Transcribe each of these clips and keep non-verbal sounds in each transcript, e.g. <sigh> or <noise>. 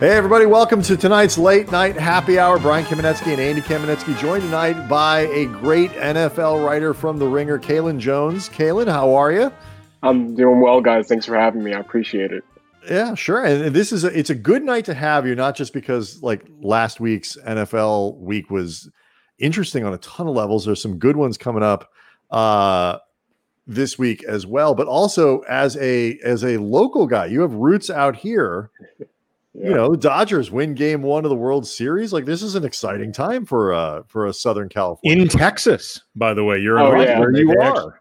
Hey, everybody, welcome to tonight's late night happy hour. Brian Kamenetsky and Andy Kamenetsky joined tonight by a great NFL writer from The Ringer, Kaelen Jones. Kaelen, how are you? I'm doing well, guys. Thanks for having me. I appreciate it. Yeah, sure. And this is a, it's a good night to have you, not just because like last week's NFL week was interesting on a ton of levels. There's some good ones coming up uh, this week as well, but also as a as a local guy, you have roots out here. Yeah. You know, Dodgers win game one of the World Series. Like this is an exciting time for uh for a Southern California. In Texas, by the way. You're oh, right yeah. where you are.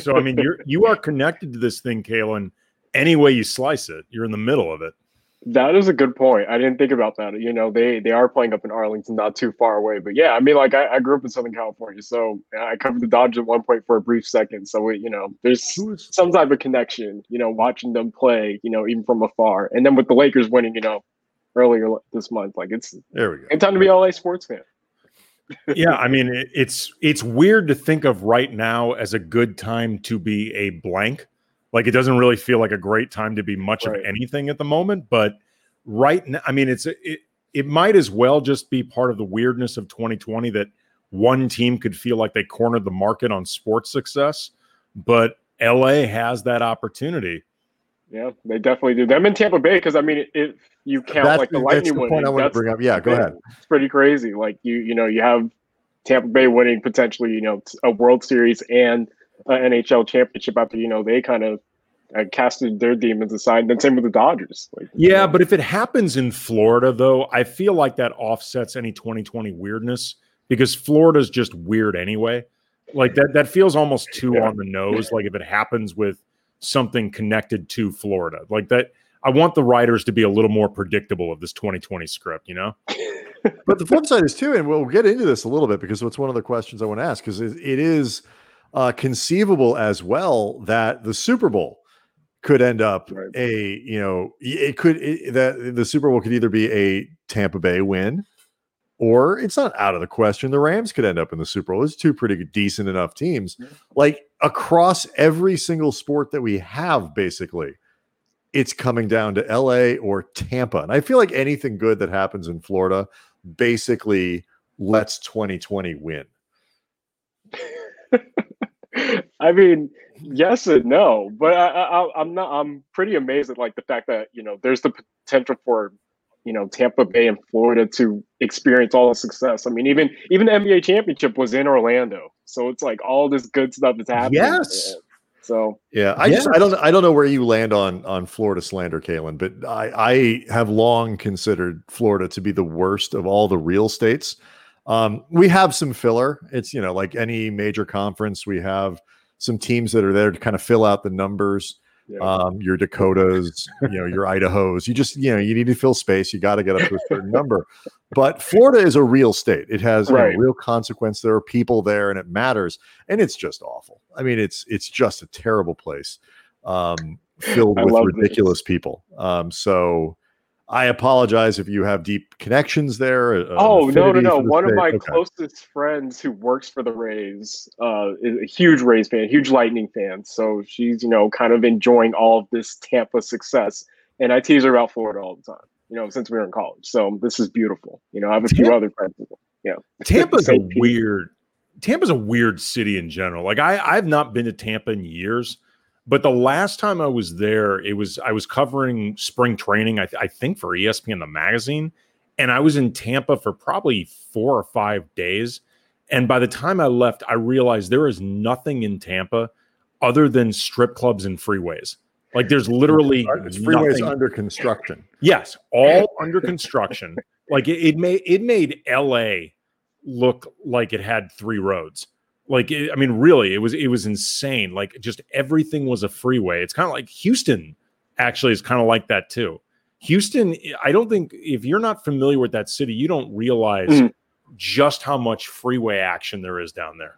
so I mean you're you are connected to this thing, Kaelen, any way you slice it. You're in the middle of it. That is a good point. I didn't think about that. You know, they they are playing up in Arlington, not too far away. But yeah, I mean, like I, I grew up in Southern California, so I covered the Dodgers at one point for a brief second. So we, you know, there's some type of connection. You know, watching them play, you know, even from afar, and then with the Lakers winning, you know, earlier this month, like it's there we go. It's time to be a LA sports fan. <laughs> yeah, I mean, it, it's it's weird to think of right now as a good time to be a blank like it doesn't really feel like a great time to be much right. of anything at the moment. But right now, I mean, it's it it might as well just be part of the weirdness of 2020 that one team could feel like they cornered the market on sports success, but LA has that opportunity. Yeah, they definitely do. Them in Tampa Bay, because I mean, if you count that's, like the Lightning the point I want to bring up. Yeah, go ahead. It's pretty crazy. Like you, you know, you have Tampa Bay winning potentially, you know, a World Series and NHL championship after you know they kind of uh, casted their demons aside. Then same with the Dodgers. Like, yeah, but if it happens in Florida, though, I feel like that offsets any 2020 weirdness because Florida's just weird anyway. Like that, that feels almost too yeah. on the nose. Like if it happens with something connected to Florida, like that. I want the writers to be a little more predictable of this 2020 script, you know. <laughs> but the flip side is too, and we'll get into this a little bit because it's one of the questions I want to ask because it, it is uh, conceivable as well that the Super Bowl could end up right. a you know it could it, that the Super Bowl could either be a Tampa Bay win or it's not out of the question the Rams could end up in the Super Bowl. It's two pretty decent enough teams. Like across every single sport that we have basically it's coming down to LA or Tampa. And I feel like anything good that happens in Florida basically lets 2020 win. <laughs> I mean, yes and no, but I, am not. I'm pretty amazed at like the fact that you know there's the potential for you know Tampa Bay and Florida to experience all the success. I mean, even even the NBA championship was in Orlando, so it's like all this good stuff is happening. Yes. So yeah, I just I don't I don't know where you land on on Florida slander, Kaelen, but I I have long considered Florida to be the worst of all the real states. Um, we have some filler. It's you know like any major conference, we have some teams that are there to kind of fill out the numbers. Yeah. Um, your Dakotas, you know, your Idahos. You just, you know, you need to fill space. You got to get up to a certain number. But Florida is a real state. It has right. you know, real consequence. There are people there, and it matters. And it's just awful. I mean, it's it's just a terrible place, um, filled with ridiculous this. people. Um, so I apologize if you have deep connections there. Uh, oh no, no, no! One of my okay. closest friends who works for the Rays uh, is a huge Rays fan, huge Lightning fan. So she's you know kind of enjoying all of this Tampa success, and I tease her about Florida all the time. You know, since we were in college. So this is beautiful. You know, I have a Tampa, few other friends. Yeah, <laughs> Tampa's a weird. Tampa's a weird city in general. Like I, I've not been to Tampa in years. But the last time I was there, it was I was covering spring training, I, th- I think for ESPN the magazine, and I was in Tampa for probably four or five days. And by the time I left, I realized there is nothing in Tampa other than strip clubs and freeways. Like there's literally freeways nothing. under construction. Yes, all under construction. Like it, it made it made LA look like it had three roads. Like, it, I mean, really, it was it was insane. Like, just everything was a freeway. It's kind of like Houston. Actually, is kind of like that too. Houston, I don't think if you're not familiar with that city, you don't realize mm. just how much freeway action there is down there.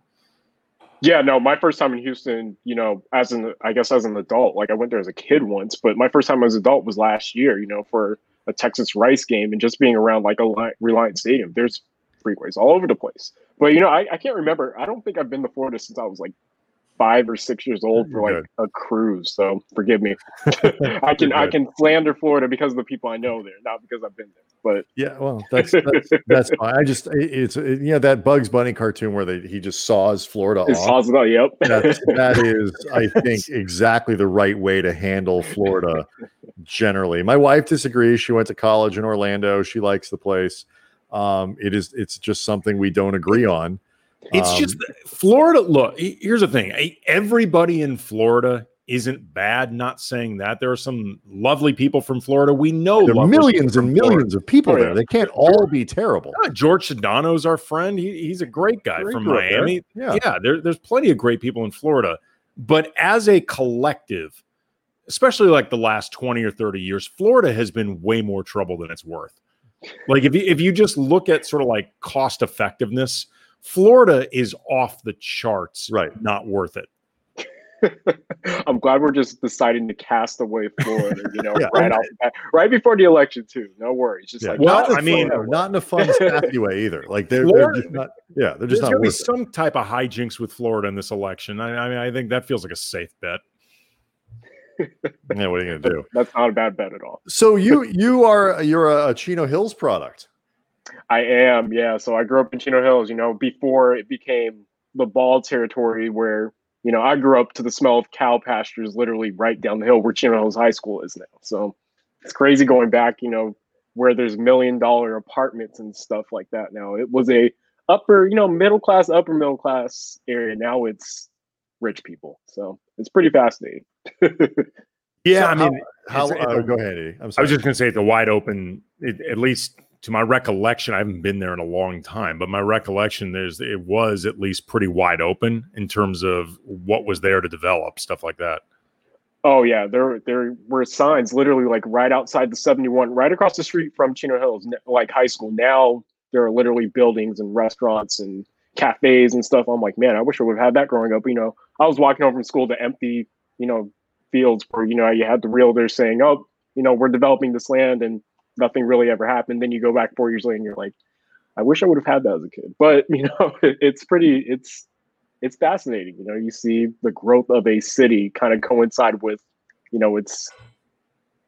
Yeah, no, my first time in Houston, you know, as an I guess as an adult, like I went there as a kid once, but my first time as an adult was last year, you know, for a Texas Rice game and just being around like a Reliant Stadium. There's freeways all over the place. But you know, I, I can't remember. I don't think I've been to Florida since I was like five or six years old for like a cruise. So forgive me. <laughs> I can I can slander Florida because of the people I know there, not because I've been there. But yeah, well, that's that's, that's fine. I just it's it, you know that Bugs Bunny cartoon where they he just saws Florida it off. Saws it yep. That's, that is, I <laughs> think, exactly the right way to handle Florida. Generally, my wife disagrees. She went to college in Orlando. She likes the place. Um, it is it's just something we don't agree on. It's um, just Florida. Look, here's the thing: everybody in Florida isn't bad. Not saying that there are some lovely people from Florida. We know there are millions and millions Florida. of people oh, there. They can't all be terrible. Yeah, George Sedano's our friend. He, he's a great guy great from Miami. There. Yeah, yeah. There, there's plenty of great people in Florida. But as a collective, especially like the last 20 or 30 years, Florida has been way more trouble than it's worth. Like if you if you just look at sort of like cost effectiveness, Florida is off the charts. Right. Not worth it. <laughs> I'm glad we're just deciding to cast away Florida, you know, <laughs> yeah. right off bat, right before the election too. No worries. Just yeah. like well, I mean, not in a fun, <laughs> sassy way either. Like they're, they're just not. Yeah, they're just There's not. Be some type of hijinks with Florida in this election. I, I mean, I think that feels like a safe bet. <laughs> yeah, what are you gonna do? That's not a bad bet at all. So you you are you're a Chino Hills product. I am, yeah. So I grew up in Chino Hills, you know, before it became the ball territory where, you know, I grew up to the smell of cow pastures literally right down the hill where Chino Hills High School is now. So it's crazy going back, you know, where there's million dollar apartments and stuff like that now. It was a upper, you know, middle class, upper middle class area. Now it's rich people. So it's pretty fascinating. <laughs> yeah, so I mean, how, how uh, go ahead. Eddie. I'm sorry. I was just going to say the wide open, it, at least to my recollection, I haven't been there in a long time, but my recollection there's it was at least pretty wide open in terms of what was there to develop, stuff like that. Oh yeah, there there were signs literally like right outside the 71, right across the street from Chino Hills, like high school. Now there are literally buildings and restaurants and cafes and stuff. I'm like, man, I wish I would have had that growing up. You know, I was walking home from school to empty, you know, fields where you know you had the realtors saying, "Oh, you know, we're developing this land," and nothing really ever happened. Then you go back four years later and you're like, I wish I would have had that as a kid. But <laughs> you know, it's pretty it's it's fascinating. You know, you see the growth of a city kind of coincide with, you know, it's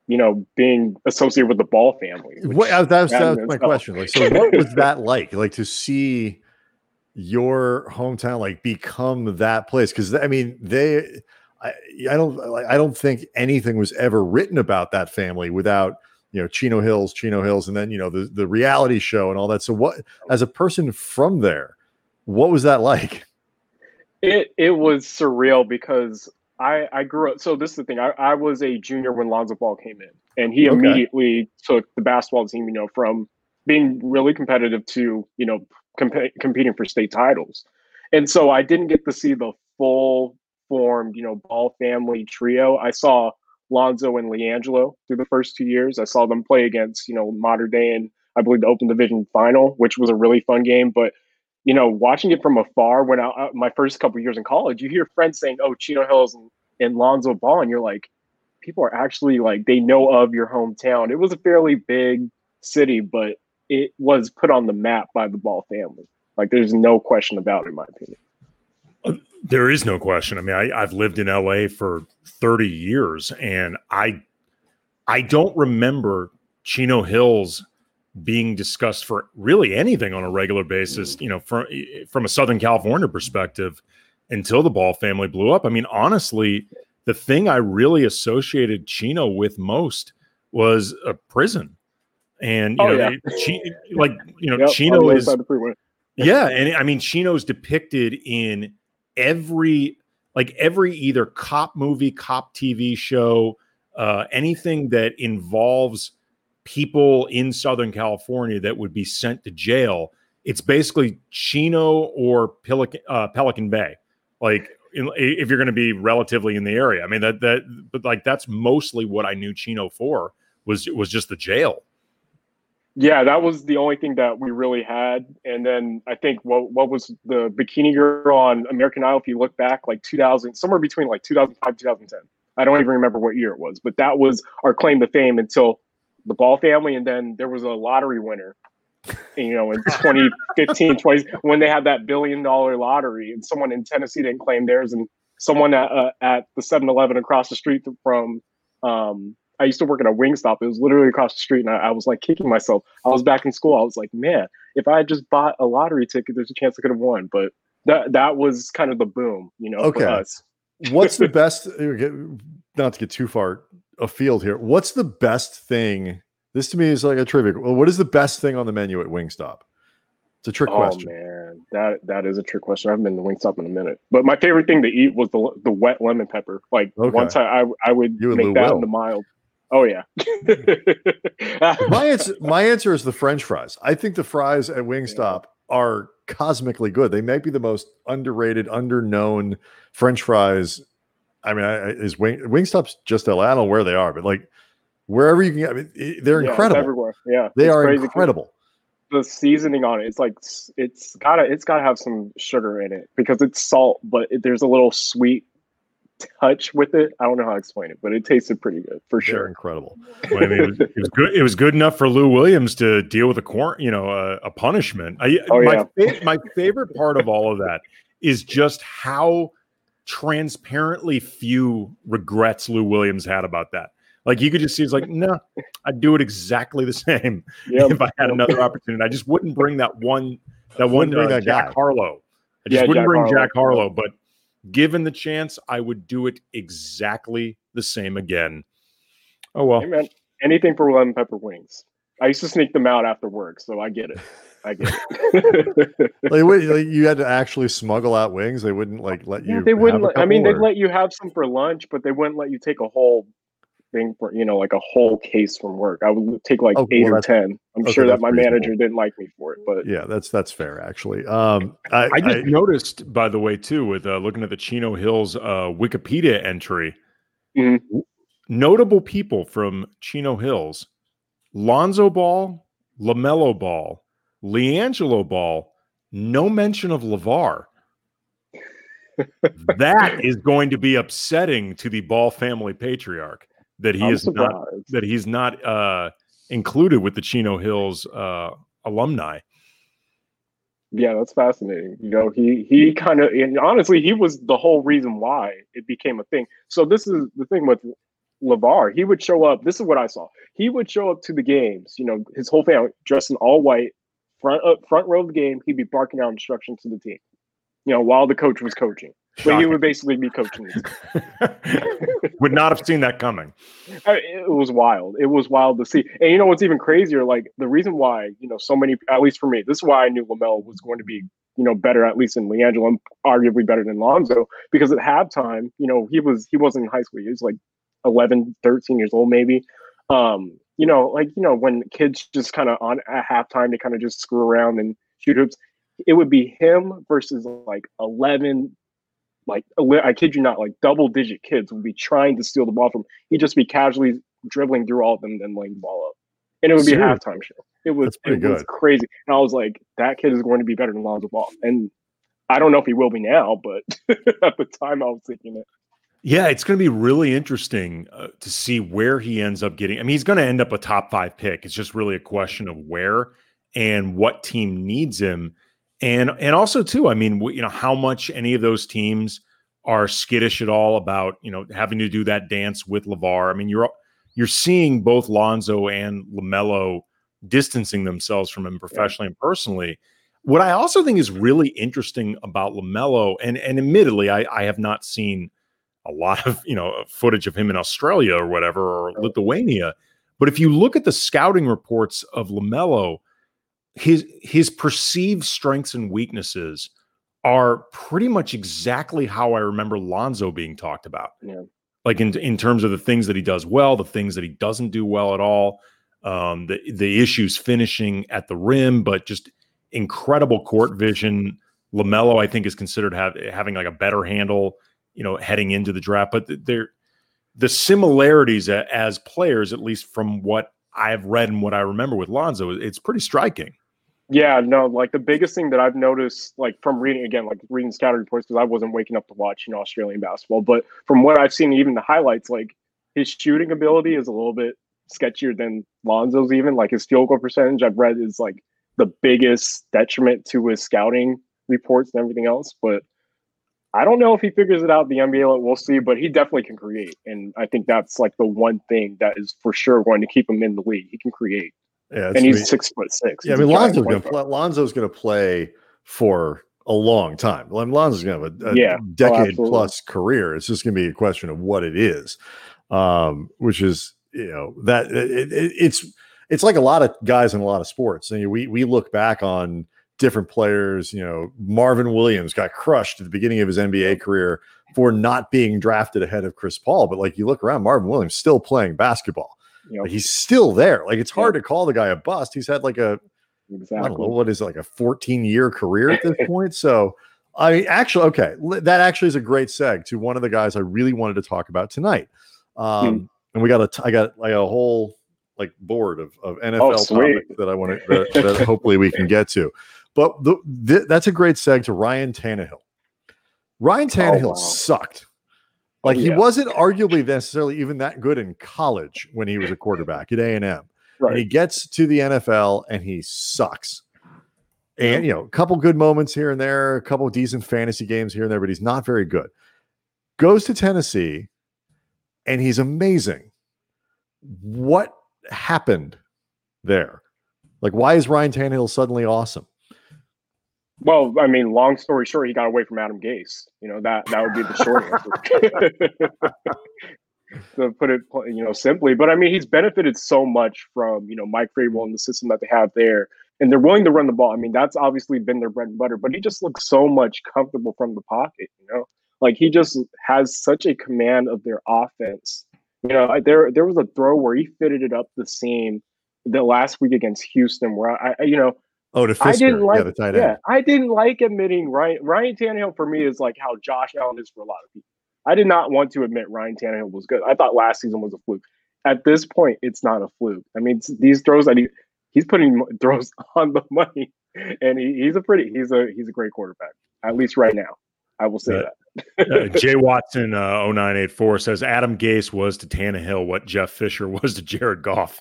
you know, being associated with the Ball family. What uh, that was, that was my question. Like, so what was that like? Like to see your hometown like become that place? Because I mean, they, I, I don't, like, I don't think anything was ever written about that family without you know Chino Hills, Chino Hills, and then you know the the reality show and all that. So what, as a person from there, what was that like? It it was surreal because I I grew up. So this is the thing. I, I was a junior when Lonzo Ball came in, and he okay. immediately took the basketball team. You know, from being really competitive to you know comp- competing for state titles, and so I didn't get to see the full formed you know Ball family trio. I saw Lonzo and LiAngelo through the first two years. I saw them play against, you know, Mater Dei and I believe the Open Division final, which was a really fun game. But, you know, watching it from afar when I, uh, my first couple years in college, you hear friends saying, oh, Chino Hills and, and Lonzo Ball, and you're like, people are actually like, they know of your hometown. It was a fairly big city, but it was put on the map by the Ball family. Like, there's no question about it, in my opinion. Uh, there is no question. I mean, I, I've lived in LA for 30 years, and I I don't remember Chino Hills being discussed for really anything on a regular basis, you know, from eh, eh, from a Southern California perspective until the Ball family blew up. I mean, honestly, the thing I really associated Chino with most was a prison. And you oh, know, yeah. like you know, yep, Chino is yeah, and I mean Chino's depicted in every like every either cop movie, cop TV show, uh, anything that involves people in Southern California that would be sent to jail. It's basically Chino or Pelican, uh, Pelican Bay. Like in, if you're going to be relatively in the area, I mean that that, but like that's mostly what I knew Chino for was was just the jail yeah, that was the only thing that we really had. And then I think what what was the bikini girl on American Idol? If you look back, like 2000, somewhere between like 2005 2010. I don't even remember what year it was, but that was our claim to fame until the Ball family, and then there was a lottery winner. You know, in <laughs> 2015, 20 when they had that billion dollar lottery, and someone in Tennessee didn't claim theirs, and someone at uh, at the 7-Eleven across the street from um, I used to work at a Wingstop. It was literally across the street, and I, I, was like kicking myself. I was back in school. I was like, man, if I had just bought a lottery ticket, there's a chance I could have won. But that that was kind of the boom, you know, okay. <laughs> What's the <laughs> best? Not to get too far afield here. What's the best thing? This to me is like a trivia. Well, what is the best thing on the menu at Wingstop? It's a trick oh, question. man, that that is a trick question. I haven't been to Wingstop in a minute, but my favorite thing to eat was the the wet lemon pepper. Like okay. once I, I I would you make that into mild. Oh yeah. <laughs> my answer my answer is the French fries. I think the fries at Wingstop yeah. are cosmically good. They might be the most underrated, underknown French fries. I mean, I, is Wing Wingstop's just LA? I don't know where they are, but like wherever you can get, I mean, they're yeah, incredible. Everywhere, yeah, they are incredible. The seasoning on it, it's like it's gotta it's gotta have some sugar in it because it's salt, but it, there's a little sweet touch with it. I don't know how to explain it, but it tasted pretty good for sure. They're incredible. <laughs> Well, I mean, it was, it was, good. It was good enough for Lou Williams to deal with a cor- you know, a, a punishment. I, oh, my, yeah. my favorite part of all of that is just how transparently few regrets Lou Williams had about that. Like you could just see, it's like, no, I'd do it exactly the <laughs> same yep. if I had another opportunity. I just wouldn't bring that one, that one, uh, that Jack guy. Harlow. I just yeah, wouldn't Jack bring Harlow. Jack Harlow, but given the chance, I would do it exactly the same again. Oh well. Hey man, anything for lemon pepper wings. I used to sneak them out after work, so I get it. I get it. <laughs> like, wait, like, you had to actually smuggle out wings. They wouldn't like let you. Yeah, they wouldn't. Let, I mean, or... they'd let you have some for lunch, but they wouldn't let you take a whole thing for you know like a whole case from work. I would take like oh, eight well, or ten. I'm okay, sure that my manager didn't like me for it, but yeah, that's that's fair actually. Um, I, I just I, noticed by the way too with uh, looking at the Chino Hills uh, Wikipedia entry, mm-hmm. notable people from Chino Hills: Lonzo Ball, Lamelo Ball, LiAngelo Ball. No mention of LaVar. <laughs> that is going to be upsetting to the Ball family patriarch that he I'm is surprised. not that he's not uh, included with the Chino Hills uh, alumni. Yeah, that's fascinating. You know, he he kind of and honestly, he was the whole reason why it became a thing. So this is the thing with LaVar. He would show up. This is what I saw. He would show up to the games. You know, his whole family dressed in all white, front up uh, front row of the game. He'd be barking out instructions to the team. You know, while the coach was coaching. But he would basically be coaching. <laughs> would not have seen that coming. It was wild. It was wild to see. And you know what's even crazier? Like the reason why you know so many, at least for me, this is why I knew Lamelo was going to be you know better at least in LiAngelo, and arguably better than Lonzo, because at halftime, you know he was he wasn't in high school. He was like 11, 13 years old maybe. Um, you know, like you know when kids just kind of on at halftime they kind of just screw around and shoot hoops. It would be him versus like 11, like I kid you not, like double digit kids would be trying to steal the ball from. He'd just be casually dribbling through all of them, and then laying the ball up, and it would be a halftime show. It was it good. was crazy, and I was like, that kid is going to be better than Lonzo Ball, and I don't know if he will be now, but <laughs> at the time I was thinking it. Yeah, it's going to be really interesting uh, to see where he ends up getting. I mean, he's going to end up a top five pick. It's just really a question of where and what team needs him and and also too i mean you know how much any of those teams are skittish at all about you know having to do that dance with LaVar. I mean you're you're seeing both Lonzo and LaMelo distancing themselves from him professionally and personally. What I also think is really interesting about LaMelo and and admittedly I I have not seen a lot of you know footage of him in Australia or whatever or Lithuania, but if you look at the scouting reports of LaMelo his his perceived strengths and weaknesses are pretty much exactly how I remember Lonzo being talked about. Yeah. Like in in terms of the things that he does well, the things that he doesn't do well at all, um, the the issues finishing at the rim, but just incredible court vision. Lamelo, I think, is considered have, having like a better handle, you know, heading into the draft. But they're the similarities as players, at least from what I've read and what I remember with Lonzo, it's pretty striking. Yeah, no, like the biggest thing that I've noticed, like from reading again, like reading scouting reports, because I wasn't waking up to watch, you know, Australian basketball, but from what I've seen, even the highlights, like his shooting ability is a little bit sketchier than Lonzo's. Even like his field goal percentage, I've read is like the biggest detriment to his scouting reports and everything else. But I don't know if he figures it out the NBA. We'll see, but he definitely can create, and I think that's like the one thing that is for sure going to keep him in the league. He can create. Yeah, and he's six foot six. Yeah, He's I mean Lonzo's going to play. Lonzo's going to play for a long time. Lonzo's going to have a, a Yeah. Oh, decade plus career. It's just going to be a question of what it is, um, which is you know that it, it, it's it's like a lot of guys in a lot of sports. And we we look back on different players. You know, Marvin Williams got crushed at the beginning of his NBA career for not being drafted ahead of Chris Paul. But like you look around, Marvin Williams still playing basketball. Like he's still there. Like it's hard to call the guy a bust. He's had like a I don't know what is it, like a 14 year career at this <laughs> point. So I actually okay, that actually is a great seg to one of the guys I really wanted to talk about tonight. Um, and we got a t- I got like a whole like board of, of NFL sweet. topics that I want to that, that hopefully we can get to. But the, th- that's a great seg to Ryan Tannehill. Ryan Tannehill wow. sucked. Like he wasn't arguably necessarily even that good in college when he was a quarterback at A and M and he gets to the NFL and he sucks. And you know, a couple good moments here and there, a couple decent fantasy games here and there, but he's not very good. Goes to Tennessee and he's amazing. What happened there? Like, why is Ryan Tannehill suddenly awesome? Well, I mean, long story short, he got away from Adam Gase. You know that that would be the short <laughs> answer. <laughs> to put it, you know, simply. But I mean, he's benefited so much from you know Mike Vrabel and the system that they have there, and they're willing to run the ball. I mean, that's obviously been their bread and butter. But he just looks so much comfortable from the pocket. You know, like he just has such a command of their offense. You know, I- there there was a throw where he fitted it up the seam the last week against Houston, where I, I you know. Oh, to Firkser, I didn't like, yeah, the tight end. yeah, I didn't like admitting Ryan Ryan Tannehill for me is like how Josh Allen is for a lot of people. I did not want to admit Ryan Tannehill was good. I thought last season was a fluke. At this point, it's not a fluke. I mean, these throws that he he's putting <laughs> throws on the money, and he, he's a pretty he's a he's a great quarterback at least right now. I will say Yeah. that. Uh, <laughs> Jay Watson, uh, 0984 says Adam Gase was to Tannehill what Jeff Fisher <laughs> was to Jared Goff.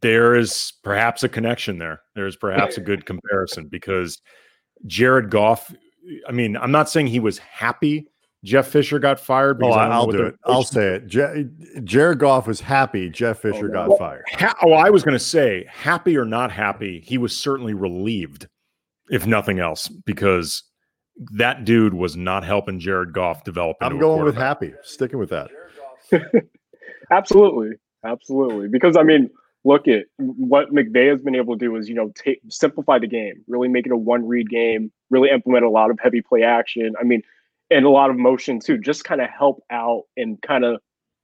There is perhaps a connection there. There is perhaps a good comparison because Jared Goff. I mean, I'm not saying he was happy Jeff Fisher got fired. Oh, Because I I'll do their it. I'll say it. Ja- Jared Goff was happy. Jeff oh, Fisher no. got Well, fired. Ha- oh, I was going to say, happy or not happy, he was certainly relieved, if nothing else, because that dude was not helping Jared Goff develop. Into I'm a going with happy. Sticking with that. <laughs> Absolutely, absolutely. Because I mean, look at what McVay has been able to do is you know take simplify the game, really make it a one read game, really implement a lot of heavy play action. I mean, and a lot of motion too, just kind of help out and kind of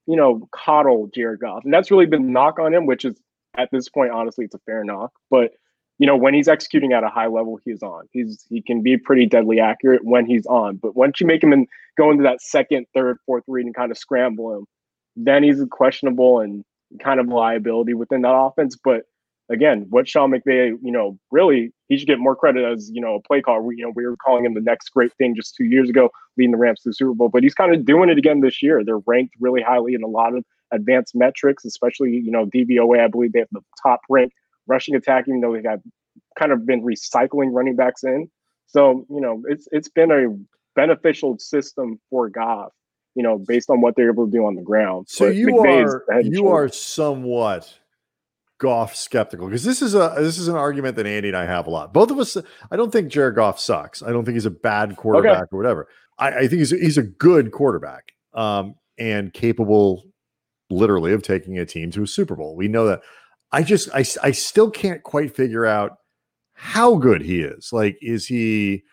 you know coddle Jared Goff, and that's really been knock on him, which is at this point honestly it's a fair knock, but. You know, when he's executing at a high level, he's on. He's he can be pretty deadly accurate when he's on. But once you make him in, go into that second, third, fourth read and kind of scramble him, then he's questionable and kind of liability within that offense. But again, what Sean McVay, you know, really he should get more credit as you know a play caller. We, you know, we were calling him the next great thing just two years ago, leading the Rams to the Super Bowl. But he's kind of doing it again this year. They're ranked really highly in a lot of advanced metrics, especially you know DVOA. I believe they have the top rank rushing attack, even though they have kind of been recycling running backs in. So you know, it's it's been a beneficial system for Goff you know, based on what they're able to do on the ground. So But you McVay's are you are somewhat Goff skeptical because this is a this is an argument that Andy and I have a lot. Both of us, I don't think Jared Goff sucks. I don't think he's a bad quarterback or whatever. I, I think he's a, he's a good quarterback um, and capable, literally, of taking a team to a Super Bowl. We know that. I just I I still can't quite figure out how good he is. Like, is he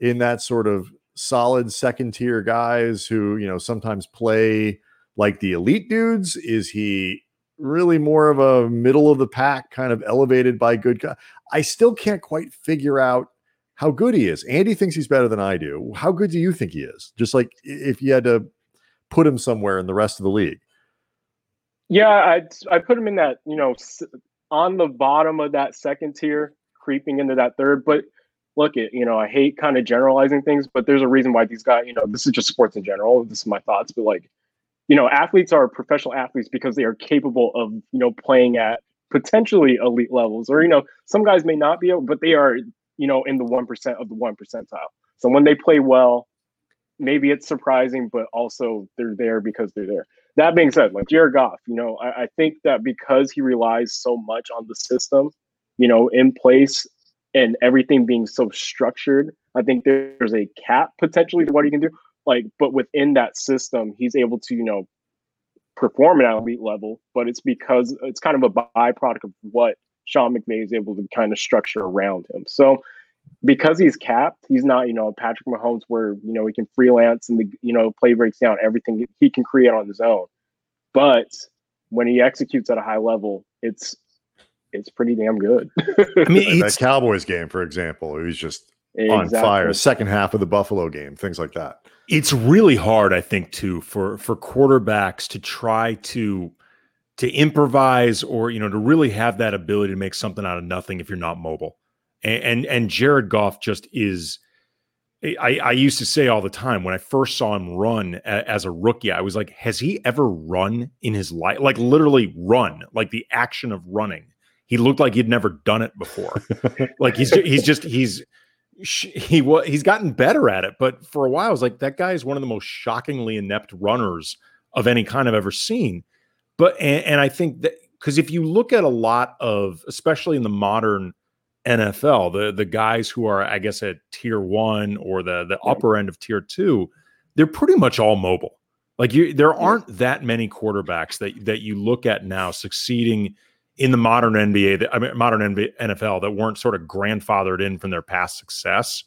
in that sort of solid second tier guys who you know sometimes play like the elite dudes? Is he really more of a middle of the pack kind of elevated by good guy? I still can't quite figure out how good he is. Andy thinks he's better than I do. How good do you think he is? Just like if you had to put him somewhere in the rest of the league. Yeah, I I put him in that you know on the bottom of that second tier, creeping into that third. But look, at you know I hate kind of generalizing things, but there's a reason why these guys. You know, this is just sports in general. This is my thoughts, but like, you know, athletes are professional athletes because they are capable of you know playing at potentially elite levels, or you know, some guys may not be able, but they are you know in the one percent of the one percentile. So when they play well, maybe it's surprising, but also they're there because they're there. That being said, like Jared Goff, you know, I, I think that because he relies so much on the system, you know, in place and everything being so structured, I think there's a cap potentially to what he can do. Like, but within that system, he's able to, you know, perform at an elite level, but it's because it's kind of a byproduct of what Sean McVay is able to kind of structure around him. So because he's capped, he's not, you know, Patrick Mahomes where, you know, he can freelance and the, you know, play breaks down everything he can create on his own. But when he executes at a high level, it's it's pretty damn good. I mean, that Cowboys game, for example, it was just exactly. on fire. Second half of the Buffalo game, things like that. It's really hard, I think, too, for for quarterbacks to try to to improvise or you know to really have that ability to make something out of nothing if you're not mobile. And and, and Jared Goff just is. I, I used to say all the time when I first saw him run a, as a rookie, I was like, has he ever run in his life? Like literally run, like the action of running. He looked like he'd never done it before. <laughs> like he's he's just he's he was he's gotten better at it, but for a while I was like that guy is one of the most shockingly inept runners of any kind I've ever seen. But and, and I think that because if you look at a lot of especially in the modern NFL, the the guys who are I guess at tier one or the the upper end of tier two, they're pretty much all mobile. Like you, there aren't that many quarterbacks that that you look at now succeeding in the modern NBA, that, I mean, modern NBA, NFL that weren't sort of grandfathered in from their past success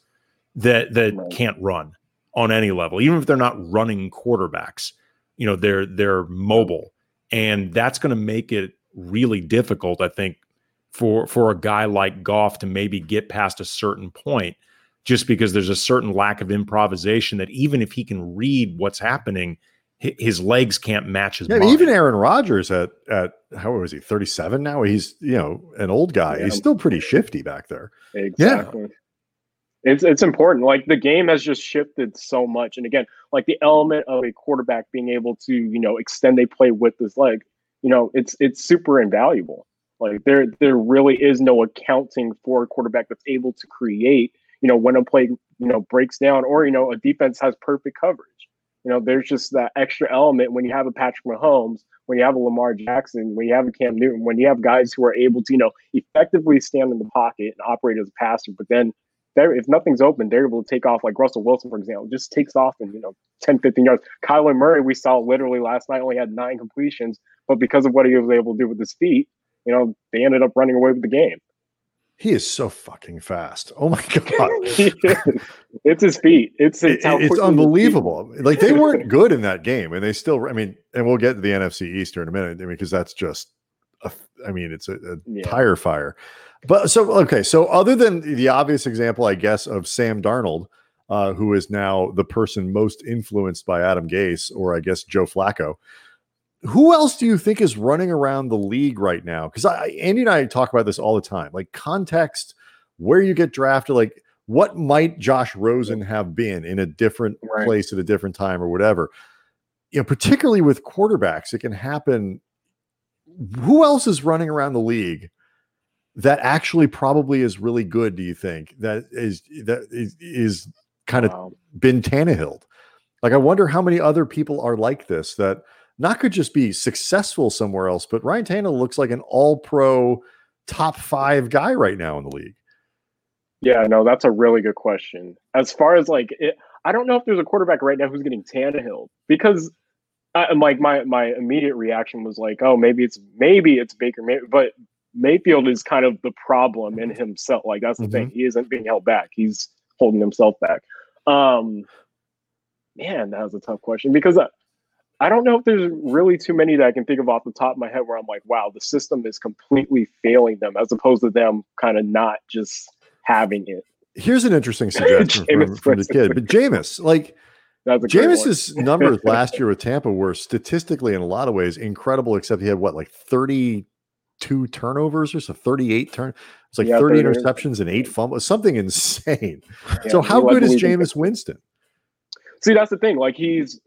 that that right. can't run on any level, even if they're not running quarterbacks. You know, they're they're mobile, and that's going to make it really difficult, I think, for for a guy like Goff to maybe get past a certain point, just because there's a certain lack of improvisation that even if he can read what's happening, his legs can't match his. Yeah, even Aaron Rodgers at at how was he? Thirty seven now. He's you know an old guy. Yeah. He's still pretty shifty back there. Exactly. Yeah. It's it's important. Like the game has just shifted so much, and again, like the element of a quarterback being able to you know extend a play with his leg, you know, it's it's super invaluable. Like there there really is no accounting for a quarterback that's able to create. You know, when a play you know breaks down, or you know a defense has perfect coverage you know, there's just that extra element when you have a Patrick Mahomes, when you have a Lamar Jackson, when you have a Cam Newton, when you have guys who are able to, you know, effectively stand in the pocket and operate as a passer, but then if nothing's open, they're able to take off like Russell Wilson, for example, just takes off in, you know, 10, 15 yards. Kyler Murray, we saw literally last night only had nine completions, but because of what he was able to do with his feet, you know, they ended up running away with the game. He is so fucking fast. Oh my <laughs> god! <laughs> it's his feet. It's it's, it, it's unbelievable. Like they weren't good in that game, and they still. I mean, and we'll get to the NFC East in a minute. I mean, because that's just. A, I mean, it's a, a yeah. tire fire. But so okay, so other than the obvious example, I guess, of Sam Darnold, uh, who is now the person most influenced by Adam Gase, or I guess Joe Flacco who else do you think is running around the league right now? Because I, Andy and I talk about this all the time, like context, where you get drafted, like what might Josh Rosen have been in a different right. place at a different time or whatever. You know, particularly with quarterbacks, it can happen. Who else is running around the league that actually probably is really good? Do you think that is that is, is kind of wow. been Tannehill? Like, I wonder how many other people are like this that not could just be successful somewhere else, but Ryan Tannehill looks like an all pro top five guy right now in the league. Yeah, no, that's a really good question. As far as like, it, I don't know if there's a quarterback right now who's getting Tannehill because, I, am like, my my immediate reaction was like, oh, maybe it's maybe it's Baker, maybe, but Mayfield is kind of the problem in himself. Like that's the mm-hmm. thing; he isn't being held back; he's holding himself back. Um, man, that was a tough question because uh, I don't know if there's really too many that I can think of off the top of my head where I'm like, wow, the system is completely failing them as opposed to them kind of not just having it. Here's an interesting <laughs> suggestion from, from the kid, but Jameis, like Jameis's <laughs> numbers <laughs> last year with Tampa were statistically in a lot of ways incredible, except he had what like 32 turnovers or so 38 turn it's like yeah, 30 interceptions and eight fumbles, something insane. Yeah, so how good is Jameis Winston? See, that's the thing. Like he's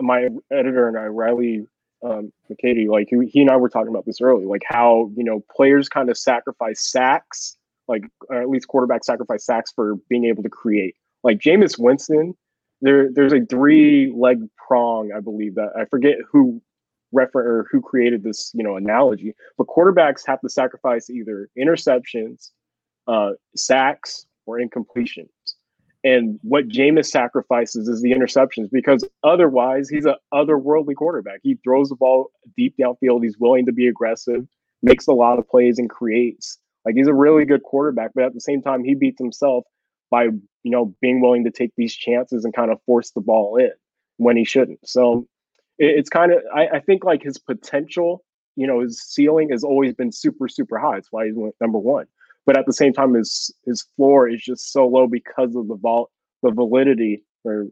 my editor and I, Riley um, like he, he and I were talking about this earlier, like how you know players kind of sacrifice sacks, like or at least quarterbacks sacrifice sacks for being able to create. Like Jameis Winston, there there's a three leg prong, I believe that I forget who refer or who created this, you know, analogy, but quarterbacks have to sacrifice either interceptions, uh, sacks, or incompletions. And what Jameis sacrifices is the interceptions because otherwise he's an otherworldly quarterback. He throws the ball deep downfield. He's willing to be aggressive, makes a lot of plays, and creates. Like he's a really good quarterback, but at the same time, he beats himself by you know being willing to take these chances and kind of force the ball in when he shouldn't. So it, it's kind of I, I think like his potential, you know, his ceiling has always been super super high. That's why he's number one but at the same time his his floor is just so low because of the vol the validity or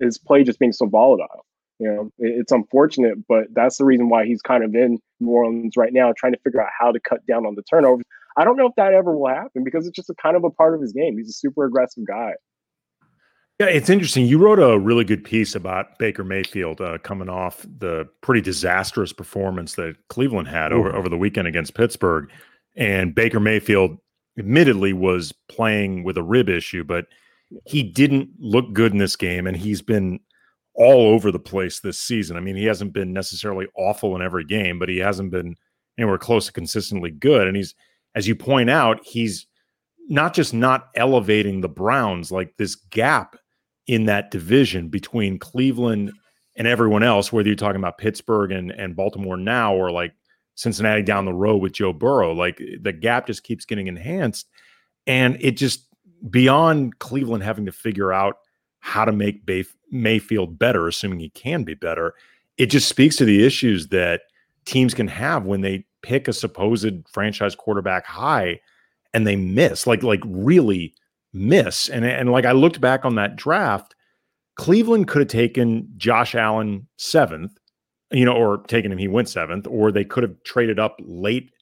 his play just being so volatile you know it's unfortunate but that's the reason why he's kind of in new orleans right now trying to figure out how to cut down on the turnovers i don't know if that ever will happen because it's just a kind of a part of his game he's a super aggressive guy yeah, it's interesting. You wrote a really good piece about Baker Mayfield uh, coming off the pretty disastrous performance that Cleveland had over, over the weekend against Pittsburgh. And Baker Mayfield admittedly was playing with a rib issue, but he didn't look good in this game, and he's been all over the place this season. I mean, he hasn't been necessarily awful in every game, but he hasn't been anywhere close to consistently good. And he's, as you point out, he's not just not elevating the Browns, like this gap in that division between Cleveland and everyone else, whether you're talking about Pittsburgh and, and Baltimore now, or like Cincinnati down the road with Joe Burrow. Like eh, the gap just keeps getting enhanced. And it just beyond Cleveland having to figure out how to make Bay- Mayfield better, assuming he can be better, it just speaks to the issues that teams can have when they pick a supposed franchise quarterback high and they miss, like like really miss. And and like I looked back on that draft, Cleveland could have taken Josh Allen seventh you know, or taking him, he went seventh, or they could have traded up late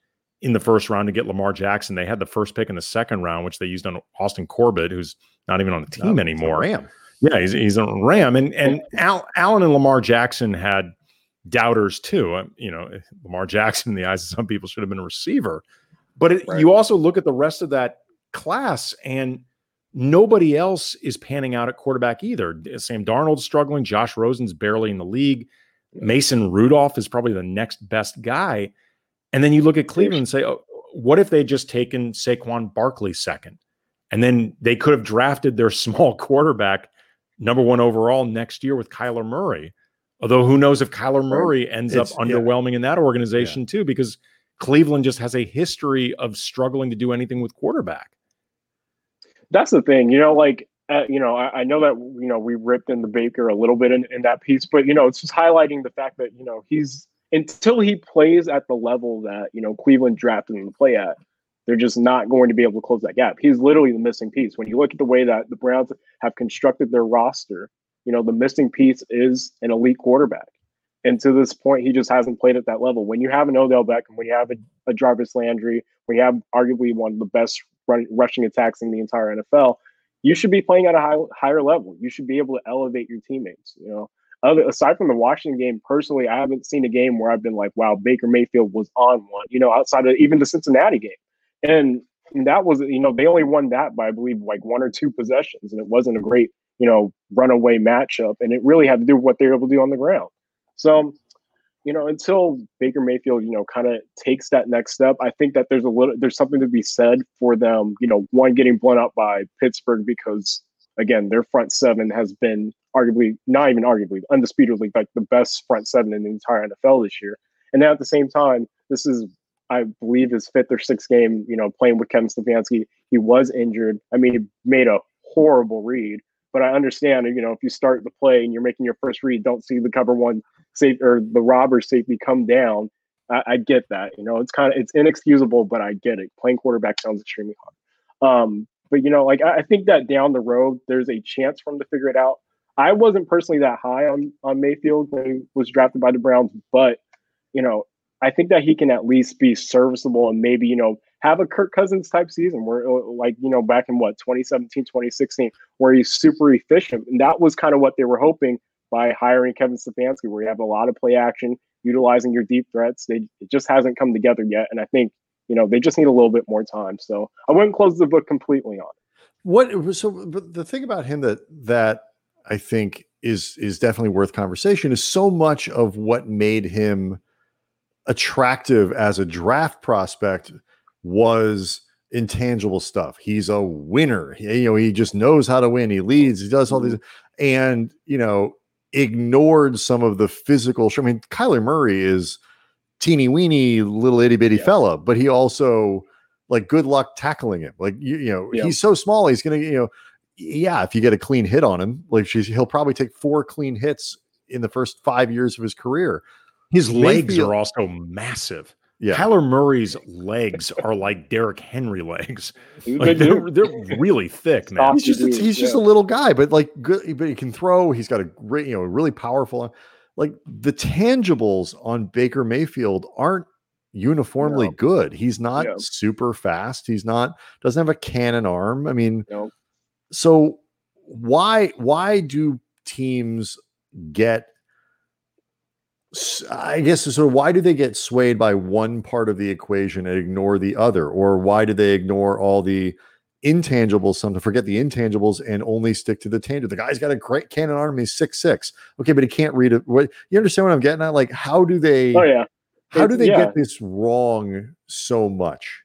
in the first round to get Lamar Jackson. They had the first pick in the second round, which they used on Austin Corbett, who's not even on the team anymore. Ram. Yeah, he's, he's on Ram. And and Al, Allen and Lamar Jackson had doubters too. Um, you know, <laughs> Lamar Jackson, in the eyes of some people, should have been a receiver. But it, right. you also look at the rest of that class, and nobody else is panning out at quarterback either. Sam Darnold's struggling. Josh Rosen's barely in the league. Mason Rudolph is probably the next best guy. And then you look at Cleveland and say, oh, what if they just taken Saquon Barkley second? And then they could have drafted their <laughs> small quarterback number one overall next year with Kyler Murray. Although who knows if Kyler Murray ends it's, up underwhelming yeah. in that organization yeah. too, because Cleveland just has a history of struggling to do anything with quarterback. That's the thing, you know, like uh, you know, I, I, know that you know we ripped in the Baker a little bit in, in that piece, but you know, it's just highlighting the fact that you know he's until he plays at the level that you know Cleveland drafted him to play at, they're just not going to be able to close that gap. He's literally the missing piece. When you look at the way that the Browns have constructed their roster, you know, the missing piece is an elite quarterback. And to this point, he just hasn't played at that level. When you have an Odell Beckham, when you have a, a Jarvis Landry, when you have arguably one of the best run, rushing attacks in the entire NFL, you should be playing at a high, higher level. You should be able to elevate your teammates. You know, other aside from the Washington game, personally, I haven't seen a game where I've been like, "Wow, Baker Mayfield was on one." You know, outside of even the Cincinnati game, and, and that was you know they only won that by I believe like one or two possessions, and it wasn't a great you know runaway matchup, and it really had to do with what they were able to do on the ground. So you know, until Baker Mayfield, you know, kind of takes that next step, I think that there's a little, there's something to be said for them, you know, one getting blown out by Pittsburgh because, again, their front seven has been arguably, not even arguably, undisputedly, like the best front seven in the entire NFL this year. And then at the same time, this is, I believe, his fifth or sixth game, you know, playing with Kevin Stefanski. He was injured. I mean, he made a horrible read, but I understand, you know, if you start the play and you're making your first read, don't see the cover one safe or the robber safety come down. I, I, get that. You know, it's kind of it's inexcusable, but I get it. Playing quarterback sounds extremely hard. Um, but you know, like I, I think that down the road, there's a chance for him to figure it out. I wasn't personally that high on on Mayfield when he was drafted by the Browns, but you know, I think that he can at least be serviceable and maybe, you know, have a Kirk Cousins type season where uh, like, you know, back in what 2017, 2016, where he's super efficient. And that was kind of what they were hoping by hiring Kevin Stefanski, where you have a lot of play action, utilizing your deep threats. They, it just hasn't come together yet. And I think, you know, they just need a little bit more time. So I wouldn't close the book completely on it. What so the thing about him that that I think is is definitely worth conversation is so much of what made him attractive as a draft prospect was intangible stuff. He's a winner. He, you know, he just knows how to win. He leads. He does all these, mm-hmm. and you know, ignored some of the physical. I mean, Kyler Murray is teeny weeny little itty bitty yeah. fella, but he also like good luck tackling him. Like you, you know, yeah. he's so small. He's gonna, you know, yeah. If you get a clean hit on him, like she's, he'll probably take four clean hits in the first five years of his career. His legs are also massive. Yeah. Kyler Murray's legs are like Derrick Henry legs. <laughs> Like they're, they're really thick, man. He's just, a, he's just a little guy, but like good, but he can throw. He's got a great, you know, really powerful. Like the tangibles on Baker Mayfield aren't uniformly no. good. He's not yeah. super fast. He's not doesn't have a cannon arm. I mean, no. so why why do teams get I guess so. Why do they get swayed by one part of the equation and ignore the other, or why do they ignore all the intangibles? Some to forget the intangibles and only stick to the tangible. The guy's got a great cannon arm. He's six six. Okay, but he can't read it. What you understand what I'm getting at? Like, how do they? Oh yeah. How do they yeah. get this wrong so much?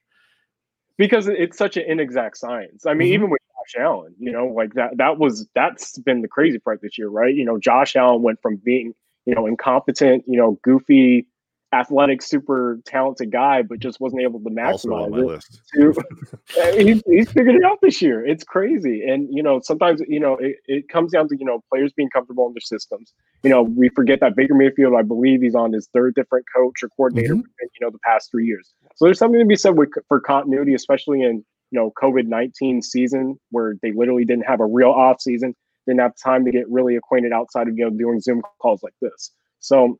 Because it's such an inexact science. I mean, mm-hmm. even with Josh Allen, you know, like that. That was that's been the crazy part this year, right? You know, Josh Allen went from being you know, incompetent, you know, goofy, athletic, super talented guy, but just wasn't able to maximize it. He's, <laughs> he's figured it out this year. It's crazy. And, you know, sometimes, you know, it, it comes down to, you know, players being comfortable in their systems. You know, we forget that Baker Mayfield, I believe he's on his third different coach or coordinator mm-hmm. you know, the past three years. So there's something to be said with, for continuity, especially in, you know, COVID 19 season where they literally didn't have a real off season didn't have time to get really acquainted outside of you know doing Zoom calls like this. So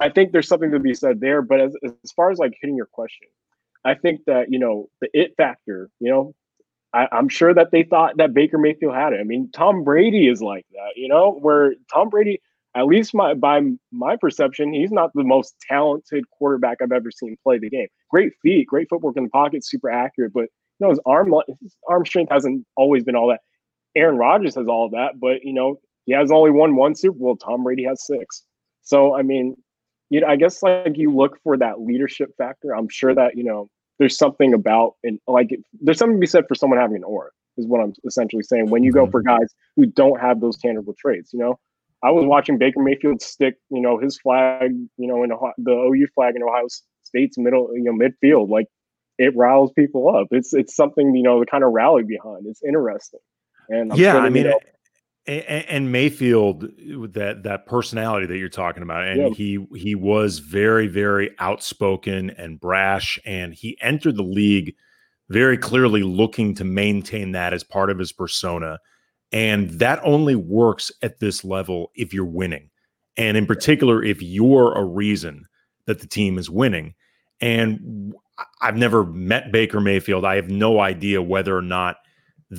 I think there's something to be said there. But as, as far as like hitting your question, I think that you know the it factor. You know, I, I'm sure that they thought that Baker Mayfield had it. I mean, Tom Brady is like that. You know, where Tom Brady. At least my by my perception, he's not the most talented quarterback I've ever seen play the game. Great feet, great footwork in the pocket, super accurate, but you know his arm his arm strength hasn't always been all that. Aaron Rodgers has all of that, but you know, he has only won one Super Bowl. Tom Brady has six. So I mean, you know, I guess like you look for that leadership factor. I'm sure that, you know, there's something about and like there's something to be said for someone having an aura, is what I'm essentially saying. When you go mm-hmm. for guys who don't have those tangible traits, you know. I was watching Baker Mayfield stick, you know, his flag, you know, in the OU flag in Ohio State's middle, you know, midfield. Like it riles people up. It's it's something, you know, to kind of rally behind. It's interesting. And I'm yeah, I mean, and, and, Mayfield that that personality that you're talking about, and yeah. he he was very very outspoken and brash, and he entered the league very clearly looking to maintain that as part of his persona, and that only works at this level if you're winning, and in particular if you're a reason that the team is winning. And I've never met Baker Mayfield. I have no idea whether or not